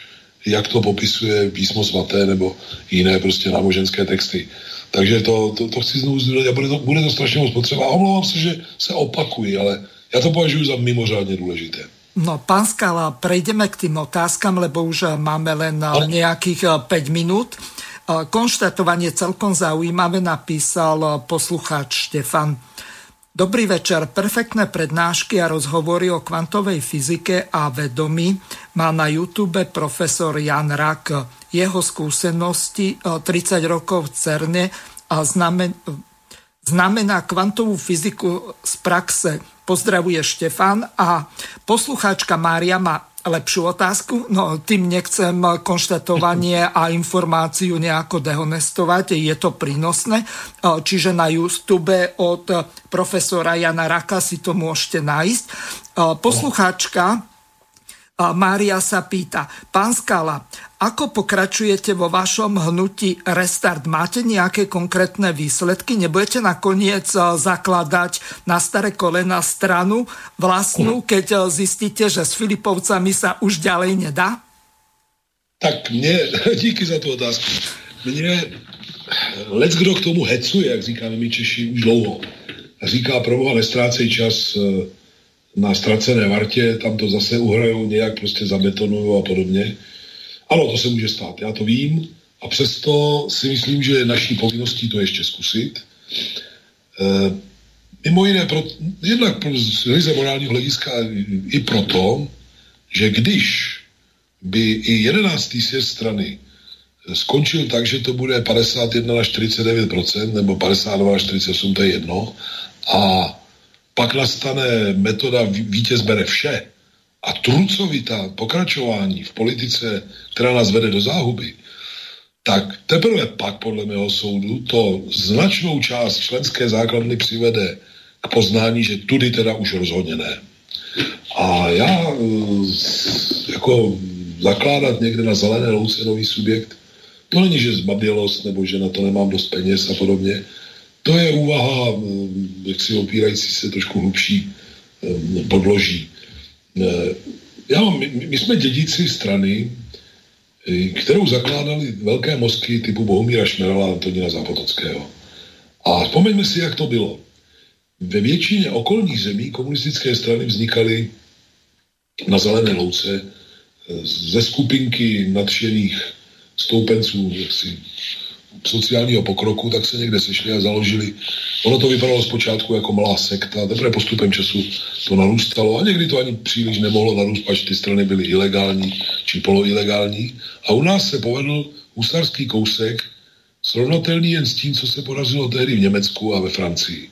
jak to popisuje písmo svaté nebo jiné prostě náboženské texty. Takže to, to, to chci znovu zdůraznit a bude to, bude to strašně moc potřeba. A omlouvám se, že se opakuji, ale já to považuji za mimořádně důležité. No, pán Skala, prejdeme k tým otázkam, lebo už máme len no. nejakých 5 eh, minút. Eh, konštatovanie celkom zaujímavé napísal eh, poslucháč Štefan. Dobrý večer. Perfektné prednášky a rozhovory o kvantovej fyzike a vedomí má na YouTube profesor Jan Rak. Jeho skúsenosti 30 rokov v CERNE a znamen, znamená kvantovú fyziku z praxe Pozdravuje Štefan a poslucháčka Mária má lepšiu otázku. No, tým nechcem konštatovanie a informáciu nejako dehonestovať, je to prínosné. Čiže na YouTube od profesora Jana Raka si to môžete nájsť. Poslucháčka Mária sa pýta, pán Skala, ako pokračujete vo vašom hnutí Restart? Máte nejaké konkrétne výsledky? Nebudete nakoniec e, zakladať na staré kolena stranu vlastnú, keď e, zistíte, že s Filipovcami sa už ďalej nedá? Tak mě, díky za tu otázku. Mně lec kdo k tomu hecuje, jak říkáme my Češi, už dlouho. Říká, proboha, nestrácej čas e, na ztracené vartě, tam to zase uhrajou, nějak prostě zabetonují a podobně. Ano, to se může stát, já to vím a přesto si myslím, že naší povinností to ještě zkusit. E, mimo jiné, pro, jednak pro, z morálního hlediska i proto, že když by i jedenáctý sjezd strany skončil tak, že to bude 51 na 49% nebo 52 na 48, to je jedno, a pak nastane metoda vítěz bere vše a trucovitá pokračování v politice, která nás vede do záhuby, tak teprve pak, podle mého soudu, to značnou část členské základny přivede k poznání, že tudy teda už rozhodně ne. A já eh, jako zakládat někde na zelené louce nový subjekt, to není, že zbabělost nebo že na to nemám dost peněz a podobně, to je úvaha, eh, jak si opírající se trošku hlubší eh, podloží. Eh, já, my, my jsme dědíci strany, kterou zakládali velké mozky typu Bohumíra Šmerala a Antonína Zápotockého. A vzpomeňme si, jak to bylo. Ve většině okolních zemí komunistické strany vznikaly na zelené louce ze skupinky nadšených stoupenců sociálního pokroku, tak se někde sešli a založili. Ono to vypadalo zpočátku jako malá sekta, teprve postupem času to narůstalo a někdy to ani příliš nemohlo narůst, až ty strany byly ilegální či poloilegální. A u nás se povedl husarský kousek, srovnatelný jen s tím, co se podařilo tehdy v Německu a ve Francii.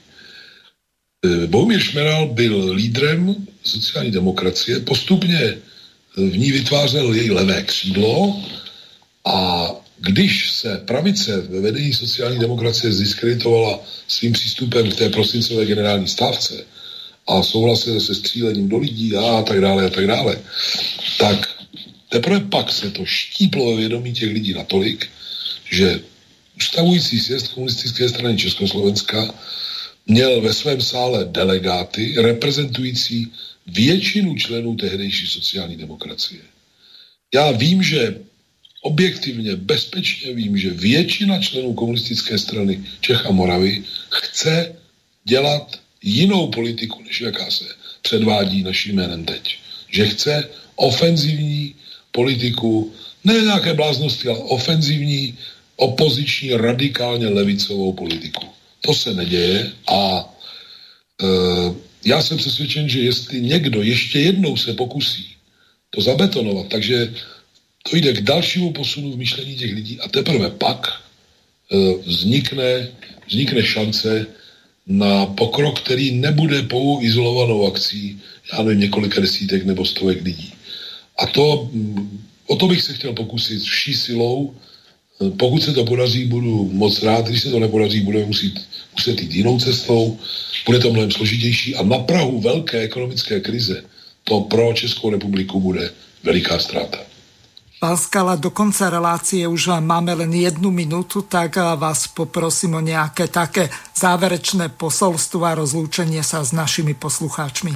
E, Bohumír Šmeral byl lídrem sociální demokracie, postupně v ní vytvářel její levé křídlo A když se pravice ve vedení sociální demokracie zdiskreditovala svým přístupem k té prosincové generální stávce a souhlasila se střílením do lidí a tak dále a tak dále, tak teprve pak se to štíplo ve vědomí těch lidí natolik, že ustavující sjezd komunistické strany Československa měl ve svém sále delegáty reprezentující většinu členů tehdejší sociální demokracie. Já vím, že objektivně, bezpečně vím, že většina členů komunistické strany Čech a Moravy chce dělat jinou politiku, než jaká se předvádí naším jménem teď. Že chce ofenzivní politiku, ne nějaké bláznosti, ale ofenzivní, opoziční, radikálně levicovou politiku. To se neděje a e, já jsem přesvědčen, že jestli někdo ještě jednou se pokusí to zabetonovat, takže to jde k dalšímu posunu v myšlení těch lidí a teprve pak e, vznikne, vznikne šance na pokrok, který nebude pou izolovanou akcí, já nevím, několika desítek nebo stovek lidí. A to, o to bych se chtěl pokusit vší silou. E, pokud se to podaří, budu moc rád. Když se to nepodaří, budeme muset, muset jít jinou cestou. Bude to mnohem složitější a na Prahu velké ekonomické krize to pro Českou republiku bude veliká ztráta. Pán Skala, do konca relácie už máme len jednu minútu, tak vás poprosím o nejaké také záverečné posolstvo a rozlúčenie sa s našimi poslucháčmi.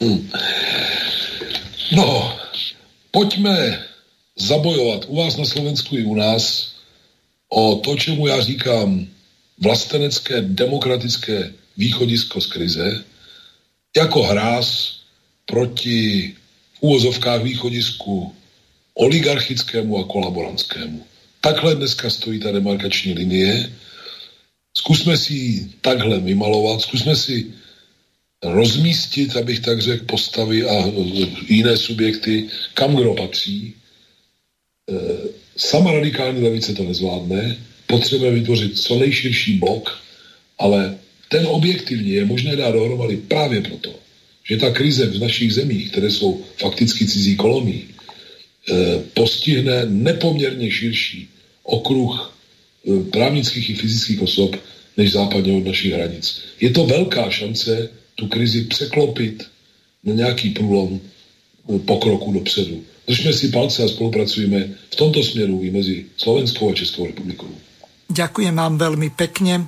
Hmm. No, pojďme zabojovat u vás na Slovensku i u nás o to, čemu já říkám vlastenecké demokratické východisko z krize, jako hráz proti v úvozovkách východisku oligarchickému a kolaborantskému. Takhle dneska stojí ta demarkační linie. Zkusme si ji takhle vymalovat, zkusme si rozmístit, abych tak řekl, postavy a jiné subjekty, kam kdo patří. E, sama radikální levice to nezvládne, potřebujeme vytvořit co nejširší blok, ale ten objektivně je možné dát dohromady právě proto, že ta krize v našich zemích, které jsou fakticky cizí kolonii, Eh, postihne nepoměrně širší okruh eh, právnických i fyzických osob než západně od našich hranic. Je to velká šance tu krizi překlopit na nějaký průlom eh, pokroku dopředu. Držme si palce a spolupracujeme v tomto směru i mezi Slovenskou a Českou republikou. Ďakujem vám veľmi pekne.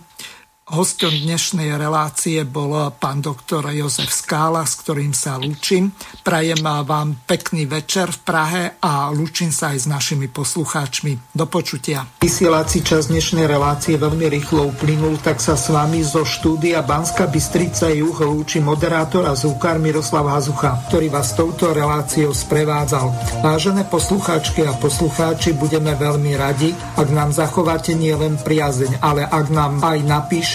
Hostom dnešnej relácie bol pán doktor Jozef Skála, s ktorým sa lúčim. Prajem vám pekný večer v Prahe a lúčim sa aj s našimi poslucháčmi. Do počutia. Vysielací čas dnešnej relácie veľmi rýchlo uplynul, tak sa s vami zo štúdia Banska Bystrica Juh lúči moderátor a zúkar Miroslav Hazucha, ktorý vás touto reláciou sprevádzal. Vážené poslucháčky a poslucháči, budeme veľmi radi, ak nám zachováte nielen priazeň, ale ak nám aj napíšete